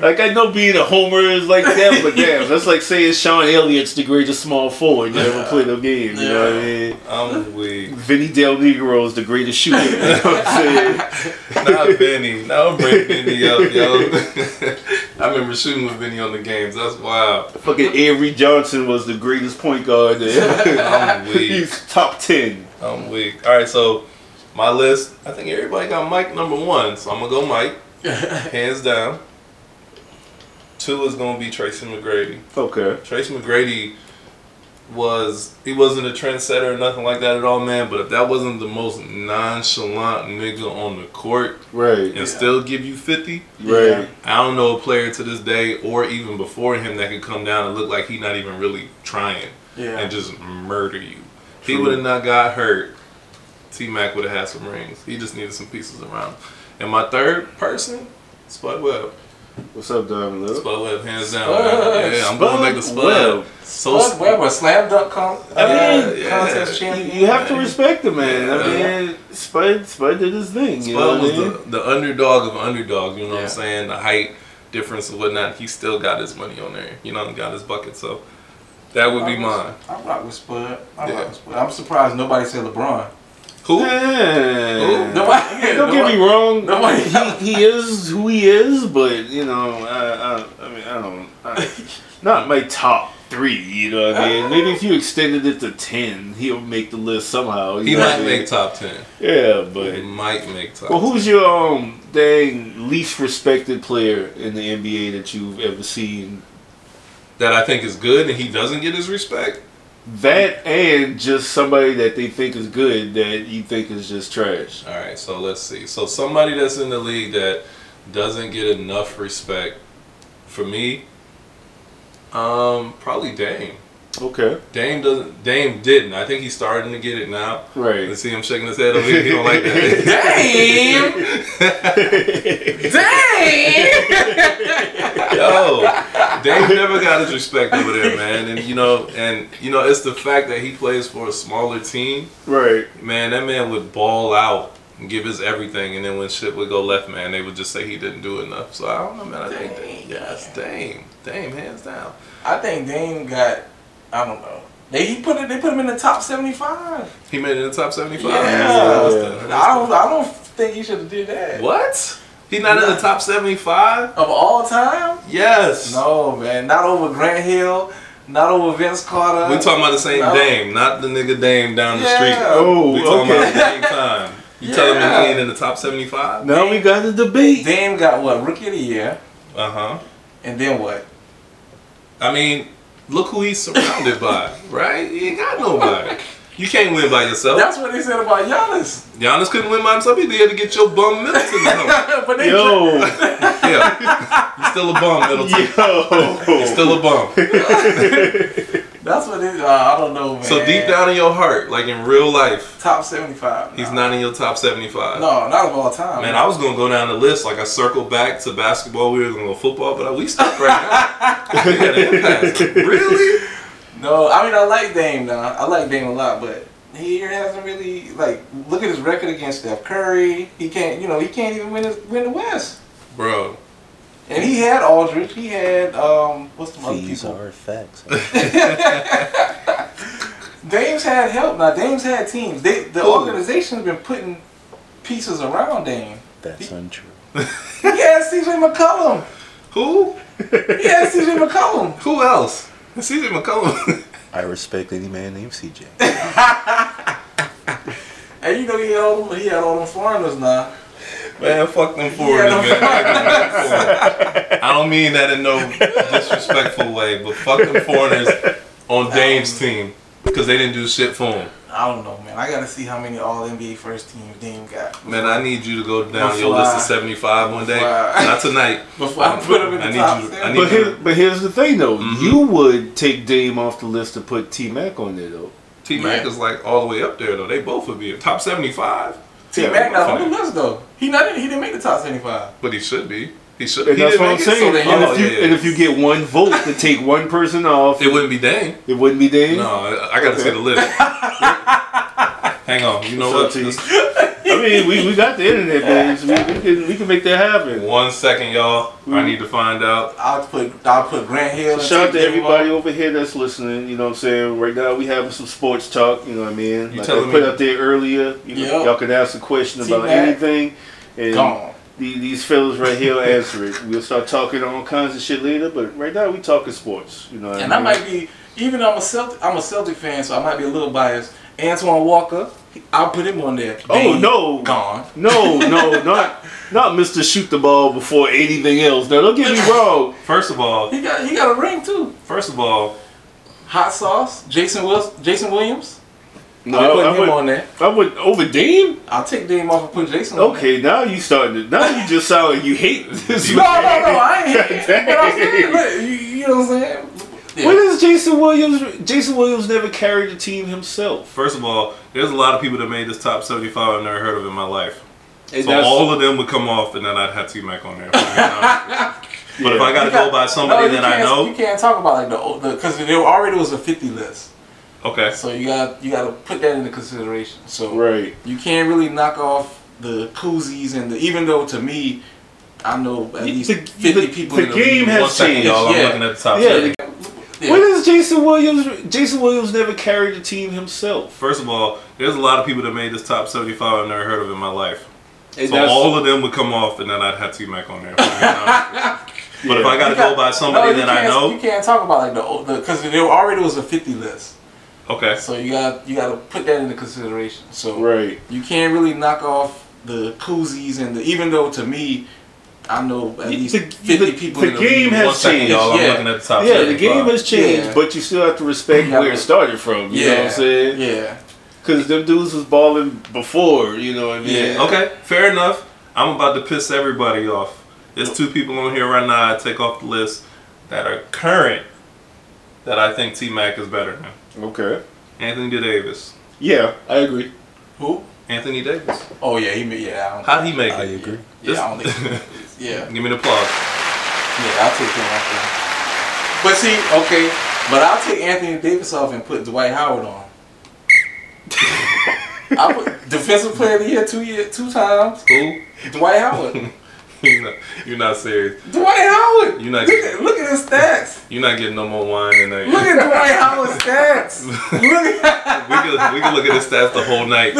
Like I know being a homer is like that, but damn, that's like saying Sean Elliott's the greatest small forward that ever played a game. You know what I mean? I'm weak. Vinny Del Negro is the greatest shooter. You know what I'm saying? Not Benny. Now I'll bring Benny up, yo. I remember shooting with Benny on the games. That's wild. Fucking Avery Johnson was the greatest point guard there. I'm weak. He's top ten. I'm weak. All right, so my list. I think everybody got Mike number one, so I'm gonna go Mike, hands down. Two is gonna be Tracy McGrady. Okay. Tracy McGrady was he wasn't a trendsetter or nothing like that at all, man. But if that wasn't the most nonchalant nigga on the court Right. and still give you fifty, Right. I don't know a player to this day or even before him that could come down and look like he not even really trying Yeah. and just murder you. He would have not got hurt. T Mac would have had some rings. He just needed some pieces around. And my third person, Spud Webb. What's up, Diamond Lil? Spud Webb, hands down. Spud. Yeah, I'm going back to Spud Spud. Webb. So Spud Webb, a slam dunk con- I uh, mean, contest yeah. You, champion. you have to respect the man. I mean, Spud, Spud did his thing. You know Spud was I mean? the, the underdog of underdogs, you know what I'm saying? The height difference and whatnot. He still got his money on there. You know, got his bucket. So that would be mine. I rock with Spud. I Yeah. rock with Spud. I'm surprised nobody said LeBron. Who? Yeah. Nobody. Don't get me wrong. nobody- He, he is who he is, but you know, I, I, I mean, I don't, I, not my top three. You know what I mean? Maybe if you extended it to ten, he'll make the list somehow. He might I mean? make top ten. Yeah, but He might make top. well, who's your um dang least respected player in the NBA that you've ever seen? that I think is good and he doesn't get his respect. That and just somebody that they think is good that you think is just trash. All right, so let's see. So somebody that's in the league that doesn't get enough respect for me, um, probably Dame. Okay, Dame doesn't. Dame didn't. I think he's starting to get it now. right. Let's see him shaking his head over here. He don't like that. Damn! Damn! Yo, Dame never got his respect over there, man. And you know, and you know, it's the fact that he plays for a smaller team. right. Man, that man would ball out and give his everything, and then when shit would go left, man, they would just say he didn't do enough. So I don't know, man. I think that, Dang. yes, Dame, Dame, hands down. I think Dame got. I don't know. They he put it. They put him in the top seventy-five. He made it in the top seventy-five. Yeah. Understood, I don't. I don't think he should have did that. What? He not in the top seventy-five? Of all time? Yes. No, man. Not over Grant Hill. Not over Vince Carter. We talking about the same No. Dame, not the nigga Dame down the Yeah. street. Oh, we talking about the same time. You telling me he ain't in the top seventy-five? Now we got a debate. Dame got what? Rookie of the year. Uh huh. And then what? I mean, look who he's surrounded by, right? He ain't got nobody. You can't win by yourself. That's what they said about Giannis. Giannis couldn't win by himself. He had to get your bum Middleton to help. but they Yo, Yeah, he's still a bum, Middleton. yo. He's still a bum. That's what they. Uh, I don't know, man. So deep down in your heart, like in real life, top seventy-five. he's no. not in your top seventy-five. No, not of all time. Man, I was gonna go down the list. Like I circled back to basketball. We were gonna go football, but we stuck right now. We got an impasse. Really? No, I mean I like Dame now. I like Dame a lot, but he hasn't really like look at his record against Steph Curry. He can't, you know, he can't even win his, win the West. Bro, And he had Aldridge. He had um, what's the other These people? are facts. Dame's had help now. Dame's had teams. They the Who? organization's been putting pieces around Dame. That's untrue. He had C.J. McCollum. who? He had C.J. McCollum. Who else? CJ McCollum. I respect any man named CJ. And you know he had all them, he had all them foreigners now. Man, fuck them foreigners, Yeah, man. I don't mean that in no disrespectful way, but fuck them foreigners on Dame's team because they didn't do shit for him. I don't know, man. I gotta see how many All NBA first teams Dame got. Man, I need you to go down your list I- of 75 one day. I- Not tonight. Before I put him in the I need top you- I But here, but here's the thing though, Mhm. you would take Dame off the list to put T Mac on there though. T Mac Yeah. is like all the way up there though. They both would be in top 75, T Mac not on the list though. He not. He didn't make the top seventy-five. but he should be. He should. And he that's what I'm saying. so and, oh, if you, yeah, yeah. and if you get one vote to take one person off, It wouldn't be Dame. it wouldn't be Dame. No, I, I got to Okay. see the list. Hang on. You know what? So, T- I mean, we, we got the internet, man. So we, we can we can make that happen. one second, y'all. I mm-hmm. need to find out. I'll put. I'll put Grant Hill. and Shout out to everybody off. over here that's listening. You know what I'm saying? Right now we having some sports talk. You know what I mean? You like I put me- out there earlier. You know, Yeah. y'all can ask a question about T-Mac. anything, and Gone. the- these fellas right here will answer it. We'll start talking all kinds of shit later, but right now we talking sports. You know what And I I might be. Even though I'm a Celtic. I'm a Celtic fan, so I might be a little biased. Antoine Walker. I'll put him on there. Oh Dame, no! Gone. No, no, not not Mr. Shoot the ball before anything else. Now don't get me wrong. First of all, He got. He got a ring too. first of all, Hot sauce. Jason Wills. Jason Williams. No, I'm I, putting I him would, on there. I would over Dame. I'll take Dame off and put Jason. on there. Okay, now you starting to. Now you just sound like you hate this. No, no, no. I ain't. God but I'm saying, damn. you, you know what I'm saying? Yeah. What is Jason Williams? Jason Williams never carried the team himself. first of all, there's a lot of people that made this top 75 I've never heard of in my life. And So that's- all of them would come off, and then I'd have T Mac on there. But if I got to You go by somebody no, that I know, You can't talk about like the because there already was a 50 list, okay. so you got you got to put that into consideration. So right. you can't really knock off the Cousys and the even though to me, I know at least the- 50 the- people. the in game league. has One second, changed. y'all. I'm Yeah. looking at the top Yeah, 70. Yeah. What is Jason Williams? Jason Williams never carried the team himself. First of all, there's a lot of people that made this top 75 I've never heard of in my life. And So all of them would come off, and then I'd have T Mac on there. But if I got to go by somebody no, that I know, You can't talk about like the because there already was a 50 list, okay. so you got you got to put that into consideration. So right. you can't really knock off the Cousys and the even though to me, I know at The- least the- 50 the- people. the in the game league. has One second, changed. y'all. I'm Yeah. looking at the top Yeah, the 75. game has changed, Yeah. but you still have to respect Yeah. where it started from. You know what I'm saying? Yeah. Because them dudes was balling before. You know what I mean? Yeah. Okay, fair enough. I'm about to piss everybody off. There's two people on here right now I take off the list that are current that I think T Mac is better than. Okay. Anthony Davis. Yeah, I agree. Who? Anthony Davis. Oh yeah, he made yeah. How'd he make I it? agree. yeah, I don't think. yeah, Give me the applause. yeah, I'll take him off there. But see, okay, but I'll take Anthony Davis off and put Dwight Howard on. I put defensive player of the year two year two times. Who? Dwight Howard. you're, not, you're not serious. Dwight Howard. You're not look, at, look at his stats. You're not getting no more wine than that. Look at Dwight Howard's stats. Look at. we can we can look at his stats the whole night.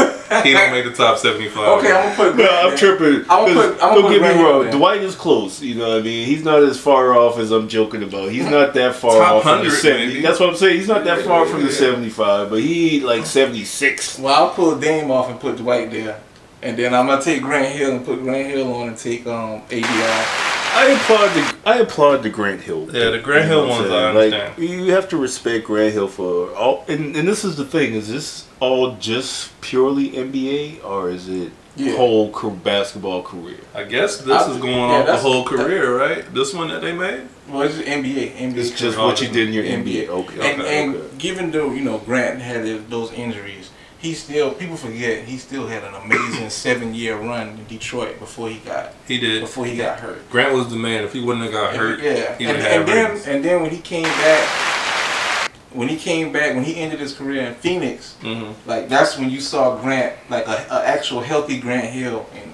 He don't make the top 75. Okay, I'm gonna put. No, Grant I'm tripping. I'ma 'Cause put- I'ma don't put get me wrong. there. Dwight is close. You know what I mean? He's not as far off as I'm joking about. He's not that far Top off from the 100 70. maybe. That's what I'm saying. He's not that far from the 75, but he like 76. Well, I'll pull Dame off and put Dwight there. And then I'm gonna take Grant Hill and put Grant Hill on and take um ADI. I applaud the I applaud the Grant Hill. Yeah, the Grant Hill what I'm ones, Like you have to respect Grant Hill for all. And, and this is the thing: is this all just purely NBA, or is it Yeah. whole basketball career? I guess this I- is going yeah, off the whole career, right? This one that they made. Well, it's just NBA. NBA. It's just what you did in your NBA. NBA. Okay, And, okay, and okay. given though you know Grant had those injuries, he still people forget he still had an amazing seven year run in Detroit before he got He did. before he got hurt. Grant was the man. If he wouldn't have got hurt, Yeah, he and, and then rings. and then when he came back, when he came back, when he ended his career in Phoenix, Mhm. like that's when you saw Grant, like a, a actual healthy Grant Hill, and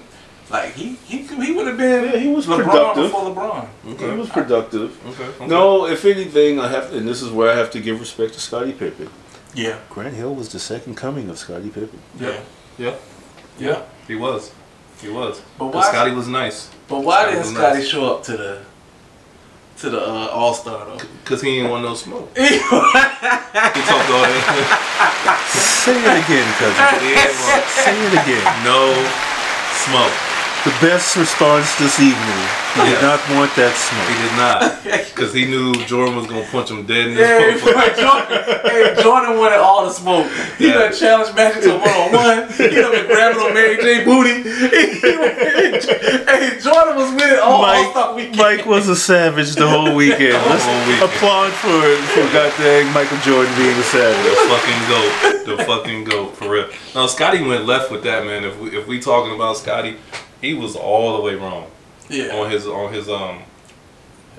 like he he he would have been Yeah, he was LeBron productive. before LeBron. Okay. He was productive. Okay. okay. No, if anything, I have, and this is where I have to give respect to Scottie Pippen. Yeah, Grant Hill was the second coming of Scottie Pippen. yeah, Yeah. yeah. He was. He was. But But why- Scotty was nice. But why Scotty didn't Scotty nice. show up to the to the uh, All Star though? Cause he ain't want no smoke. He talked all that. Say it again, cousin. He Say it again. no smoke. He The best response this evening. He did not want that smoke. He did not, because he knew Jordan was gonna punch him dead in his Yeah, motherfucker. Jordan, hey, Jordan wanted all the smoke. He Yeah. done challenged Magic to one on one. He done been grabbing on Mary J. Booty. hey, Jordan was with it all, all Mike, weekend. Mike was a savage the whole weekend. Let's whole weekend. applaud for for goddamn Michael Jordan being a savage. The fucking goat, the fucking goat for real. No, Scotty went left with that man. If we if we talking about Scotty, he was all the way wrong Yeah. on his on his um.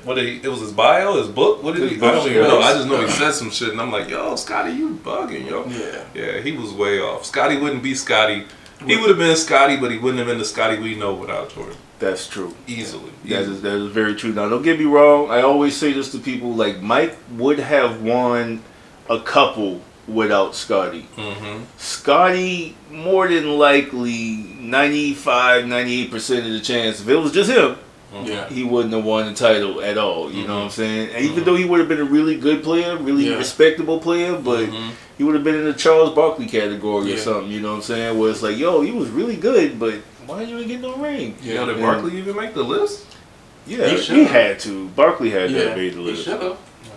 What did he, it was his bio, his book. What did he? I don't even know. I just know he said some shit, and I'm like, yo, Scotty, you bugging, yo. Yeah. Yeah, he was way off. Scotty wouldn't be Scotty. He would have been Scotty, but he wouldn't have been the Scotty we know without Jordan. That's true. Easily. That is that is very true. Now, don't get me wrong. I always say this to people: like Mike would have won a couple without Scotty. Mm-hmm. Scotty, more than likely, 95, 98 percent of the chance, if it was just him, Yeah. he wouldn't have won the title at all. You know what I'm Mm-hmm. saying? And even though he would have been a really good player, really Yeah. respectable player, but Mhm. he would have been in the Charles Barkley category or something. You know what I'm saying? Where it's like, yo, he was really good, but why didn't you get no ring? Yo, did Barkley even make the list? Yeah, He he, had to. Barkley had Yeah. that made the He list. should have.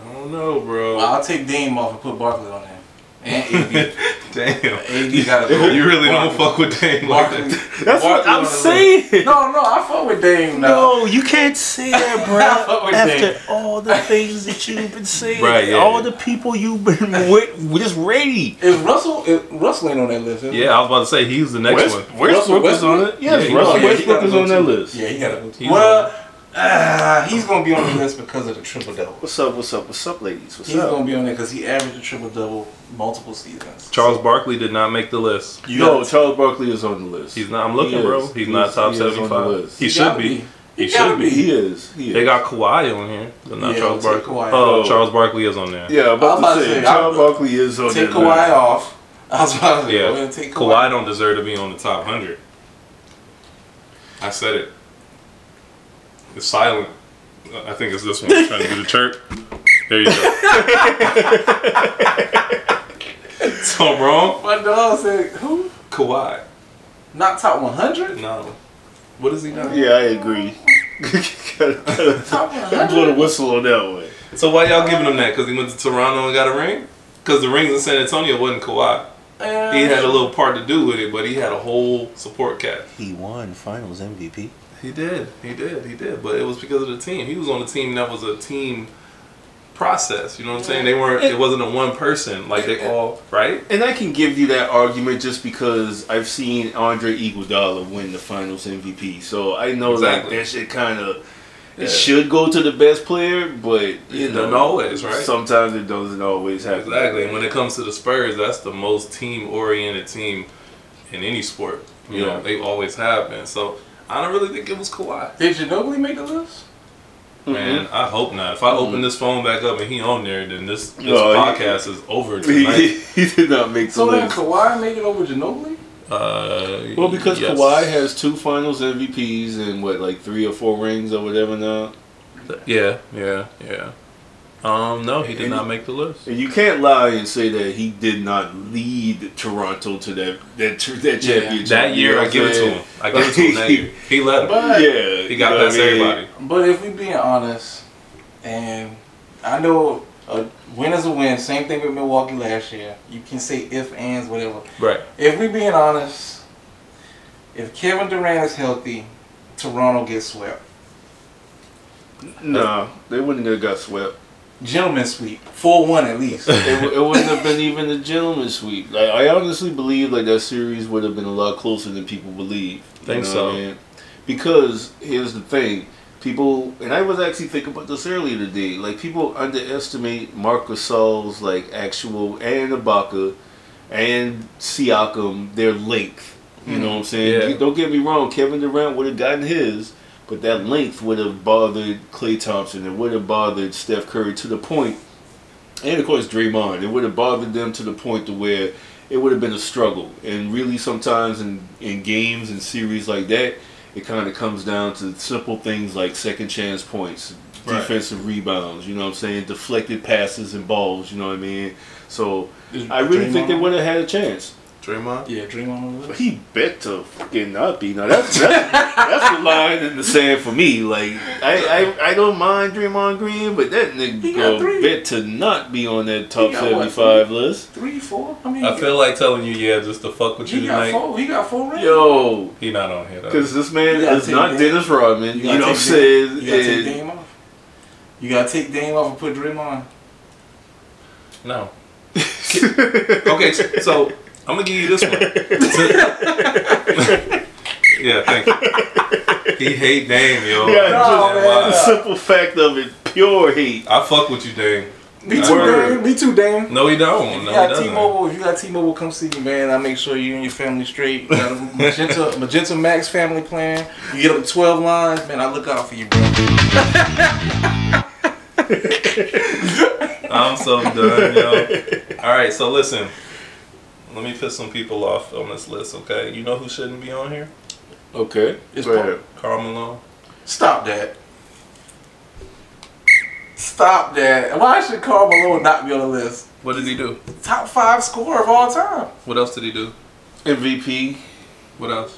I don't know, bro. Well, I'll take Dame off and put Barkley on him. And AD. Damn. AD got to. You really don't fuck with Dame like that. That's what I'm on the list. saying. No, no, I fuck with Dame now. No, you can't say that, I bro. fuck with After Dame. all the things that you've been saying, Right, yeah, all yeah. the people you've been with, with just ready. Is Russell is Russell ain't on that list? Is he? Yeah, I was about to say he's the next West, one. Westbrook is on it. Yes, Yeah, Russell he- Westbrook is on that list. Yeah, he got to. He's Well, uh, he's gonna be on the list because of the triple double. What's up? What's up? What's up, ladies? What's He's up? gonna be on there because he averaged a triple double multiple seasons. Charles Barkley did not make the list. You no, gotta- Charles Barkley is on the list. He's not. I'm looking, He bro. is. He's not top he is on the 75. He, He should be. be. He He should gotta be. He is. He is. They got Kawhi on here, but not Yeah, Charles Barkley. Oh. Charles Barkley is on there. yeah, I'm about, I'm about to to say, say, Charles I'm- Barkley is on there. Take that Kawhi list. off. I was about to say, Yeah. go ahead and take Kawhi Kawhi. don't deserve to be on the top 100. I said it. It's silent. I think it's this one. I'm trying to do the chirp. There you go. so I'm wrong. My dog said, "Who? Kawhi. Not top 100? No. What is he now? Yeah, I agree. gotta, Top gotta blow the whistle on that one. So why y'all giving him that? Because he went to Toronto and got a ring? Because the rings in San Antonio wasn't Kawhi. Uh, He had a little part to do with it, but he had a whole support cast. He won Finals MVP. He did. He did. He did. But it was because of the team. He was on a team that was a team process. You know what I'm saying? They weren't. It wasn't a one person. Like they all right. And I can give you that argument just because I've seen Andre Iguodala win the Finals MVP, so I know Exactly. like that shit kind of Yeah. it should go to the best player, but you It know, doesn't always, right? Sometimes it doesn't always happen. Exactly. And when it comes to the Spurs, that's the most team oriented team in any sport. You Yeah. know, they always have been. So I don't really think it was Kawhi. Did Ginobili make the list? Mm-hmm. Man, I hope not. If I open this phone back up and he on there, then this, this No, he- podcast is over he, tonight. he did not make the So then list. Kawhi made it over Ginobili? Uh, Well, because yes. Kawhi has two Finals MVPs and what, like three or four rings or whatever now. Yeah, yeah, yeah. Um, no, he did And not make the list. And you can't lie and say that he did not lead Toronto to that that, tr- that Yeah. championship. That year, I what give it to him. I give it to him that year. He led him. But Yeah, He got you past I mean? everybody. but if we're being honest, and I know a win is a win. Same thing with Milwaukee last year. You can say if, ands, whatever. Right. If we're being honest, if Kevin Durant is healthy, Toronto gets swept. No, they wouldn't have got swept. Gentleman sweep, four one at least. it, it wouldn't have been even a gentleman's sweep. Like I honestly believe like that series would have been a lot closer than people believe. You Think know so. what I mean? Because here's the thing, people and I was actually thinking about this earlier today. Like people underestimate Marcus Gasol's like actual and Ibaka and Siakam their length. You know mm-hmm. what I'm saying? Yeah. Don't get me wrong. Kevin Durant would have gotten his. But that length would have bothered Klay Thompson. It would have bothered Steph Curry to the point and of course Draymond. It would have bothered them to the point to where it would have been a struggle. And really, sometimes in in games and series like that, it kind of comes down to simple things like second chance points, Right. defensive rebounds. You know what I'm saying? Deflected passes and balls. You know what I mean? So Is I really think they would have had a chance. Draymond. Yeah, Draymond on the But list. he bet to fucking not be. Now that's that's, that's the line in the sand for me. Like I, I I don't mind Draymond Green, but that nigga got bet to not be on that top He got seventy what, five list. Three, four. I mean, I feel like telling you, yeah, just to fuck with you he got tonight. four. He got four rings. Yo, He not on here though. because this man is not Dame. Dennis Rodman. You, gotta know what I'm saying? You gotta take And- Dame off. You gotta take Dame off and put Draymond. No. okay, so I'm gonna give you this one. yeah, thank you. He hate Dame, yo. Yeah, No, man. Why? the simple fact of it, pure hate. I fuck with you, Dame. Me too, Word. Dame. Me too, Dame. No, he don't. If you he got doesn't. T-Mobile, if you got T-Mobile, come see me, man. I make sure you and your family straight. You got a Magenta, Magenta Max family plan. You get up to 12 lines, man. I look out for you, bro. I'm so done, yo. All right, so listen. Let me piss some people off on this list, okay? You know who shouldn't be on here? Okay, It's go ahead. Karl Malone. Stop that. Stop that. Why should Karl Malone not be on the list? What did he do? Top five scorer of all time. What else did he do? MVP. What else?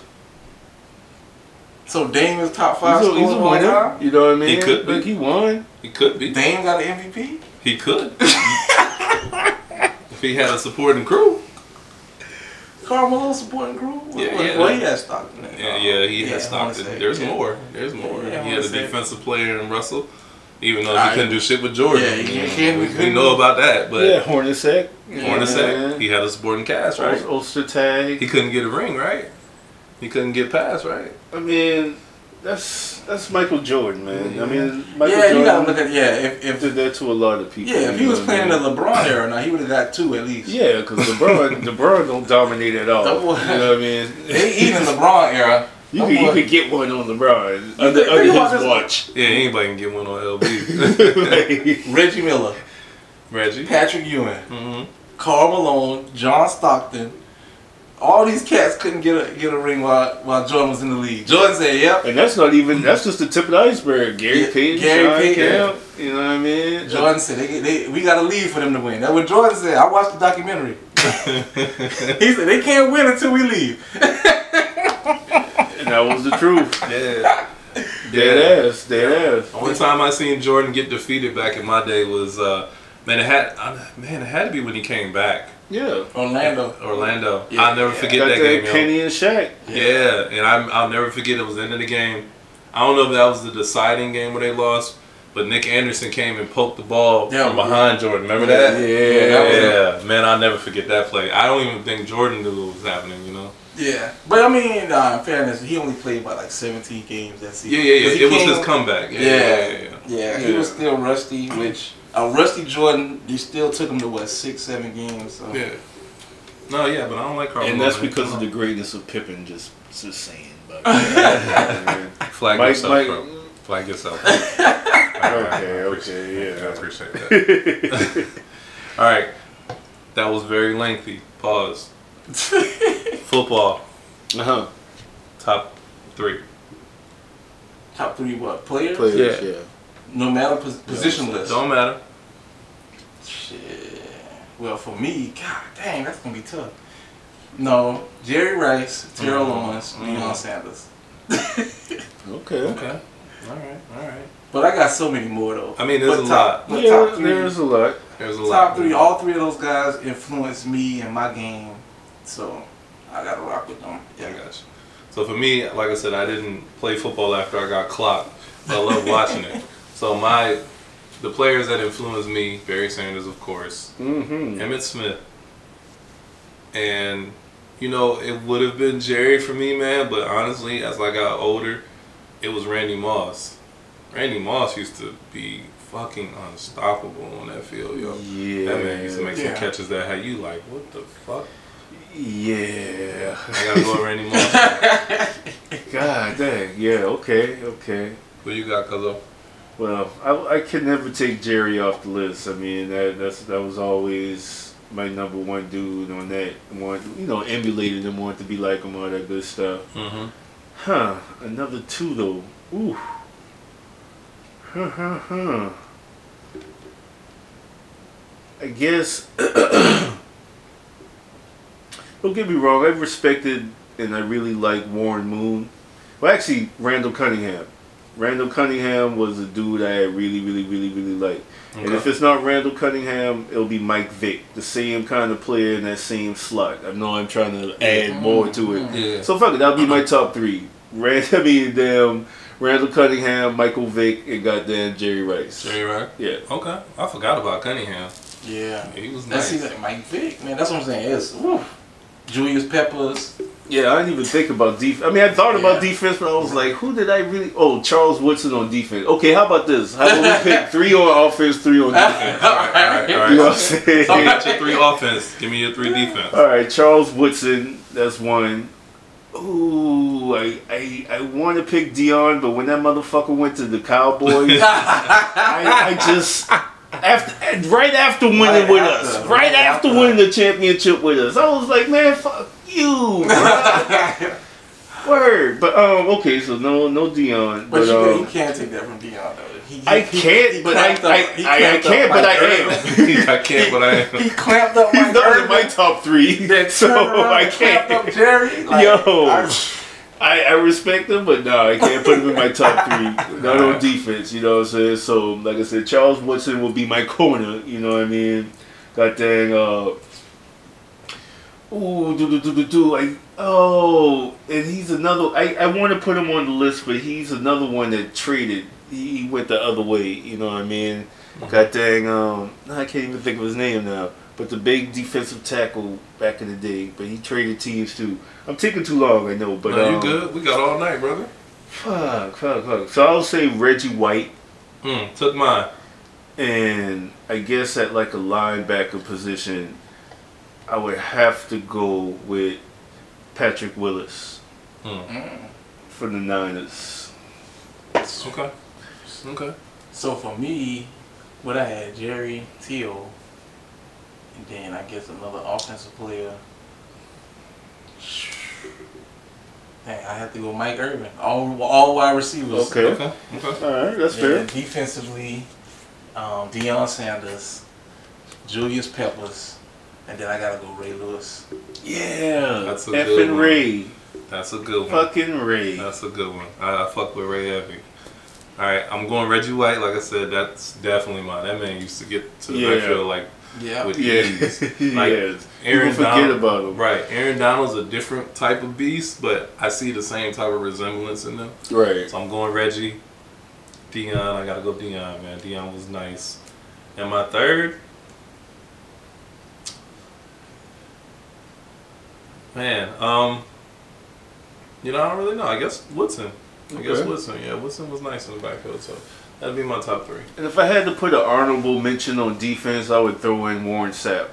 So Dame is top five He's a, scorer he's a of all winner. time. You know what I mean? He could be. Like he won. He could be. Dame got an MVP. He could. if he had a supporting crew. Karl Malone supporting crew. Yeah, well, yeah. well, he had Stockton. Yeah, yeah, he Yeah, had I Stockton. say, There's yeah. more. There's more. Yeah, I he had a wanna say. defensive player in Russell, even though I- he couldn't do shit with Jordan. Yeah, he can't- we, he we couldn't- know about that, but yeah, Hornacek. Hornacek, he had a supporting cast, right? Ul- Ostertag. He couldn't get a ring, right? He couldn't get past, right? I mean, that's that's Michael Jordan, man. I mean, Michael Yeah, you gotta look at yeah. If, if did that to a lot of people. yeah, if he was know playing in the? LeBron era, now he would have got two at least. Yeah, because LeBron, LeBron don't dominate at all. Boy- You know what I mean? They even LeBron era. You that could, you could get one on LeBron think- under, under his watch. Yeah, anybody can get one on LB. Like, Reggie Miller, Reggie. Patrick Ewing, hmm Karl Malone, John Stockton. All these cats couldn't get a get a ring while while Jordan was in the league. Jordan said, "Yep." and that's not even that's just the tip of the iceberg. Gary Yeah, Payton, Gary Shawn Payton. Kemp, you know what I mean? Jordan said, they, they, "We got to leave for them to win." That's what Jordan said. I watched the documentary. he said they can't win until we leave. and that was the truth. Yeah. Dead ass, dead ass. Only time I seen Jordan get defeated back in my day was, uh, man, it had, uh, man, it had to be when he came back, Yeah, Orlando. Orlando. Yeah, I'll never yeah. forget got that that, game, yo. Penny and Shaq. Yeah, and I'm, I'll never forget it was the end of the game. I don't know if that was the deciding game where they lost, but Nick Anderson came and poked the ball Yeah, from behind Jordan. Remember that? yeah, that was a- Yeah, man, I'll never forget that play. I don't even think Jordan knew what was happening, you know? Yeah, but I mean, uh, in fairness, he only played about like 17 games that season. yeah, yeah. 'Cause he It was his comeback. Yeah, Yeah. yeah, yeah. yeah. Yeah, he Yeah. was still rusty, which a rusty Jordan, you still took him to what six, seven games. So. Yeah. No, yeah, but I don't like Karl. And that's because of the greatness of Pippen. Just, just saying. But, flag Mike, yourself, Mike, bro. Flag yourself. okay, okay, yeah. I appreciate that. All right, that was very lengthy. Pause. Football Uh huh. top three. Top three what players? Players, Yeah. yeah. No matter pos- position list. Don't matter. Shit. Well, for me, god dang, that's gonna be tough. No, Jerry Rice, Terrell Mhm. Owens, Mhm. Deion Sanders. Okay. Okay. All right. All right. But I got so many more though. I mean, there's But a top, lot. Yeah, top three, there's a lot. There's a lot. top three, all three of those guys influenced me and my game. So I gotta rock with them. Yeah, I got you. So for me, like I said, I didn't play football after I got clocked, but I love watching it. So my, the players that influenced me, Barry Sanders, of course, Mm-hmm. Emmitt Smith, and you know it would have been Jerry for me, man. But honestly, as I got older, it was Randy Moss. Randy Moss used to be fucking unstoppable on that field, yo. Yeah. That man used to make Yeah. some catches that had you like, what the fuck? Yeah. I gotta go with Randy Moss. God dang. Yeah. Okay. Okay. What you got, Cuzzo? Well, I, I could never take Jerry off the list. I mean, that that's that was always my number one dude on that. One, you know, emulated him, wanted to be like him, all that good stuff. Mm-hmm. Huh. Another two though. Ooh. Huh. Huh. Huh. I guess don't get me wrong. I respected and I really like Warren Moon. Well, actually, Randall Cunningham. Randall Cunningham was a dude I really, really, really, really like. And if it's not Randall Cunningham, it'll be Mike Vick, the same kind of player in that same slot. I know I'm trying to add more to it. Yeah. So fuck it, that'll be my top three. Rand, I mean, damn, Randall Cunningham, Michael Vick, and goddamn Jerry Rice. Jerry Rice. Yeah. Okay. I forgot about Cunningham. Yeah. He was nice. That's nice. even Mike Vick, man. That's what I'm saying. It's woo. Julius Peppers. Yeah, I didn't even think about defense. I mean, I thought about Yeah. defense, but I was like, who did I really? Oh, Charles Woodson on defense. Okay, how about this? How about we pick three on offense, three on defense? all right, all right, all right. You know what I'm saying? So got your three offense. Give me your three defense. All right, Charles Woodson, that's one. Ooh, I I, I want to pick Deion, but when that motherfucker went to the Cowboys, I, I just after right after winning Right with after, us, right right after after. winning the championship with us, I was like, man, fuck you. Word, but um, okay, so no, no Deion, But, but, you, um, you can't take that from Deion though. He, he- I he- can't, he but I, up- I, he I, I clamped can't, but I am. I can't, but I am. He clamped up He's not in my top three, then so I can't. up Jerry. Like, Yo. I- I, I respect him, but no, I can't put him in my top three. Not on defense, you know what I'm saying? So, like I said, Charles Woodson will be my corner, you know what I mean? Got dang, uh, ooh, do, do, do, do, do, I, oh, and he's another, I, I want to put him on the list, but he's another one that traded. He, he went the other way, you know what I mean? Got dang, um, I can't even think of his name now. But the big defensive tackle back in the day, but he traded teams too. I'm taking too long, I know, but no, you um, good? We got all night, brother. Fuck, fuck, fuck. So I'll say Reggie White, Mm, took mine. and I guess at like a linebacker position, I would have to go with Patrick Willis Mm. For the Niners. Okay. Okay. So for me, what I had Jerry Teal, and then I guess another offensive player. Dang, I have to go Mike Irvin. All all wide receivers. Okay. Okay. Okay. All right, that's And then defensively, um, Deion Sanders, Julius Peppers, and then I gotta go Ray Lewis. Yeah, That's a good effing one. Ray, That's a good one. fucking Ray. That's a good one. I, I fuck with Ray Heavy. All right, I'm going Reggie White. Like I said, that's definitely mine. That man used to get to the Yeah. backfield like Yeah. with Yeah, ease. yeah. Like, People Aaron forget Donald, about him. Right, Aaron Donald's a different type of beast, but I see the same type of resemblance in them. Right. So I'm going Reggie. Deion, I gotta go Deion, man. Deion was nice. And my third, man, um, you know, I don't really know. I guess Woodson. I guess Woodson. Yeah, Woodson was nice in the backfield, so that'd be my top three. And if I had to put an honorable mention on defense, I would throw in Warren Sapp.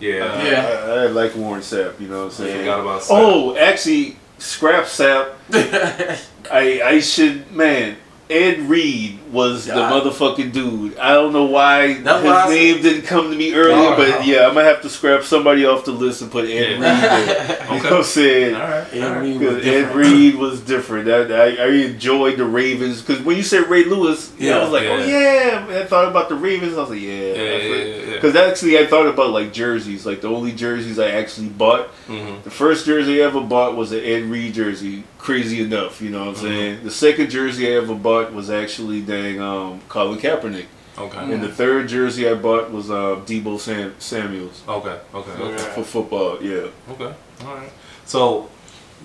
Yeah, Yeah. I, I like Warren Sapp. You know what I'm I saying? forgot about. Sapp. Oh, actually, scrap Sapp. I I should man. Ed Reed was the Yeah. motherfucking dude. I don't know why That's what I his name didn't come to me earlier, No, but no. yeah, I'm gonna have to scrap somebody off the list and put Ed Yeah. Reed there. You know what I'm saying? all right. Ed all right. Reed was Ed different. Reed was different. I, I, I enjoyed the Ravens because when you said Ray Lewis, yeah, I was like, oh yeah. I thought about the Ravens. I was like, yeah, Yeah, yeah, yeah, yeah. Because actually, I thought about like jerseys. Like the only jerseys I actually bought. Mhm. The first jersey I ever bought was an Ed Reed jersey. Crazy enough, you know what I'm saying. The second jersey I ever bought was actually dang um, Colin Kaepernick, Okay. and the third jersey I bought was uh, Deebo Sam- Samuel's Okay. Okay. for, Okay. for football. Yeah. Okay. All right. So,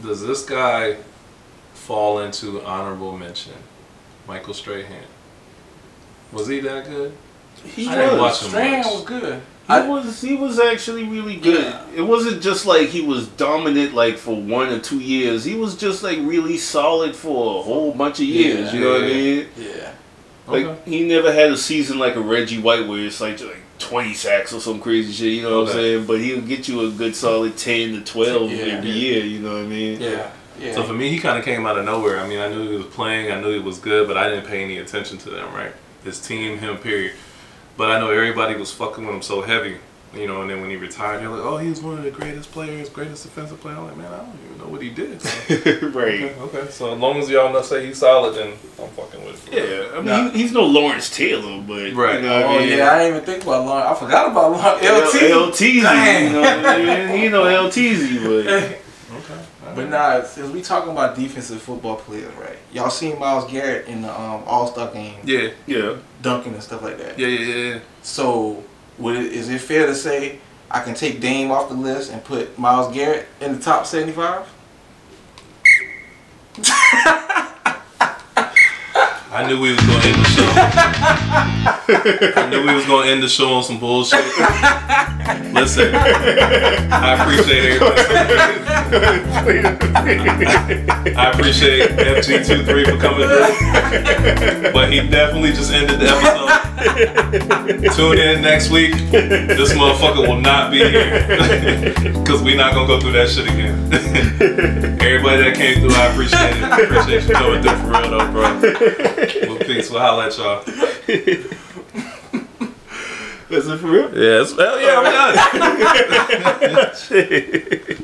does this guy fall into honorable mention? Michael Strahan. Was he that good? He I didn't was. watch him Strand much. was good. He I- was he was actually really good. Yeah. It wasn't just like he was dominant like for one or two years. He was just like really solid for a whole bunch of years. Yeah. you know what I mean? Yeah. Like Okay. he never had a season like a Reggie White where it's like like twenty sacks or some crazy shit. You know what I'm saying? But he'll get you a good solid ten to twelve Yeah. every year. You know what I mean? Yeah. Yeah. So for me, he kind of came out of nowhere. I mean, I knew he was playing, I knew he was good, but I didn't pay any attention to them. Right? His team, him, period. But I know everybody was fucking with him so heavy. You know, and then when he retired, they're like, "Oh, he was one of the greatest players, greatest defensive player." I'm like, man, I don't even know what he did. So, right. okay, okay. So as long as y'all not say he's solid, then I'm fucking with it. Yeah, I mean, Nah. he, he's no Lawrence Taylor, but Right. You know Oh I mean? yeah, I didn't even think about Lawrence. I forgot about Lawrence. LT. LTZ, Dang. you know, I mean? you know LTZ, but Okay. But nah, since we talking about defensive football players, right? Y'all seen Myles Garrett in the um, All Star game, Yeah. yeah, dunking and stuff like that. Yeah. Yeah. Yeah. yeah. So, would it, is it fair to say I can take Dame off the list and put Myles Garrett in the top seventy-five? I knew we was gonna end the show. I knew we was gonna end the show on some bullshit. Listen, I appreciate everybody. I appreciate FG23 for coming through. But he definitely just ended the episode. Tune in next week. This motherfucker will not be here. Cause we not gonna go through that shit again. Everybody that came through, I appreciate it. I appreciate you coming through for real though, bro. Well, peace. We'll holla at y'all. is it for real? Yes. Hell yeah, I'm done.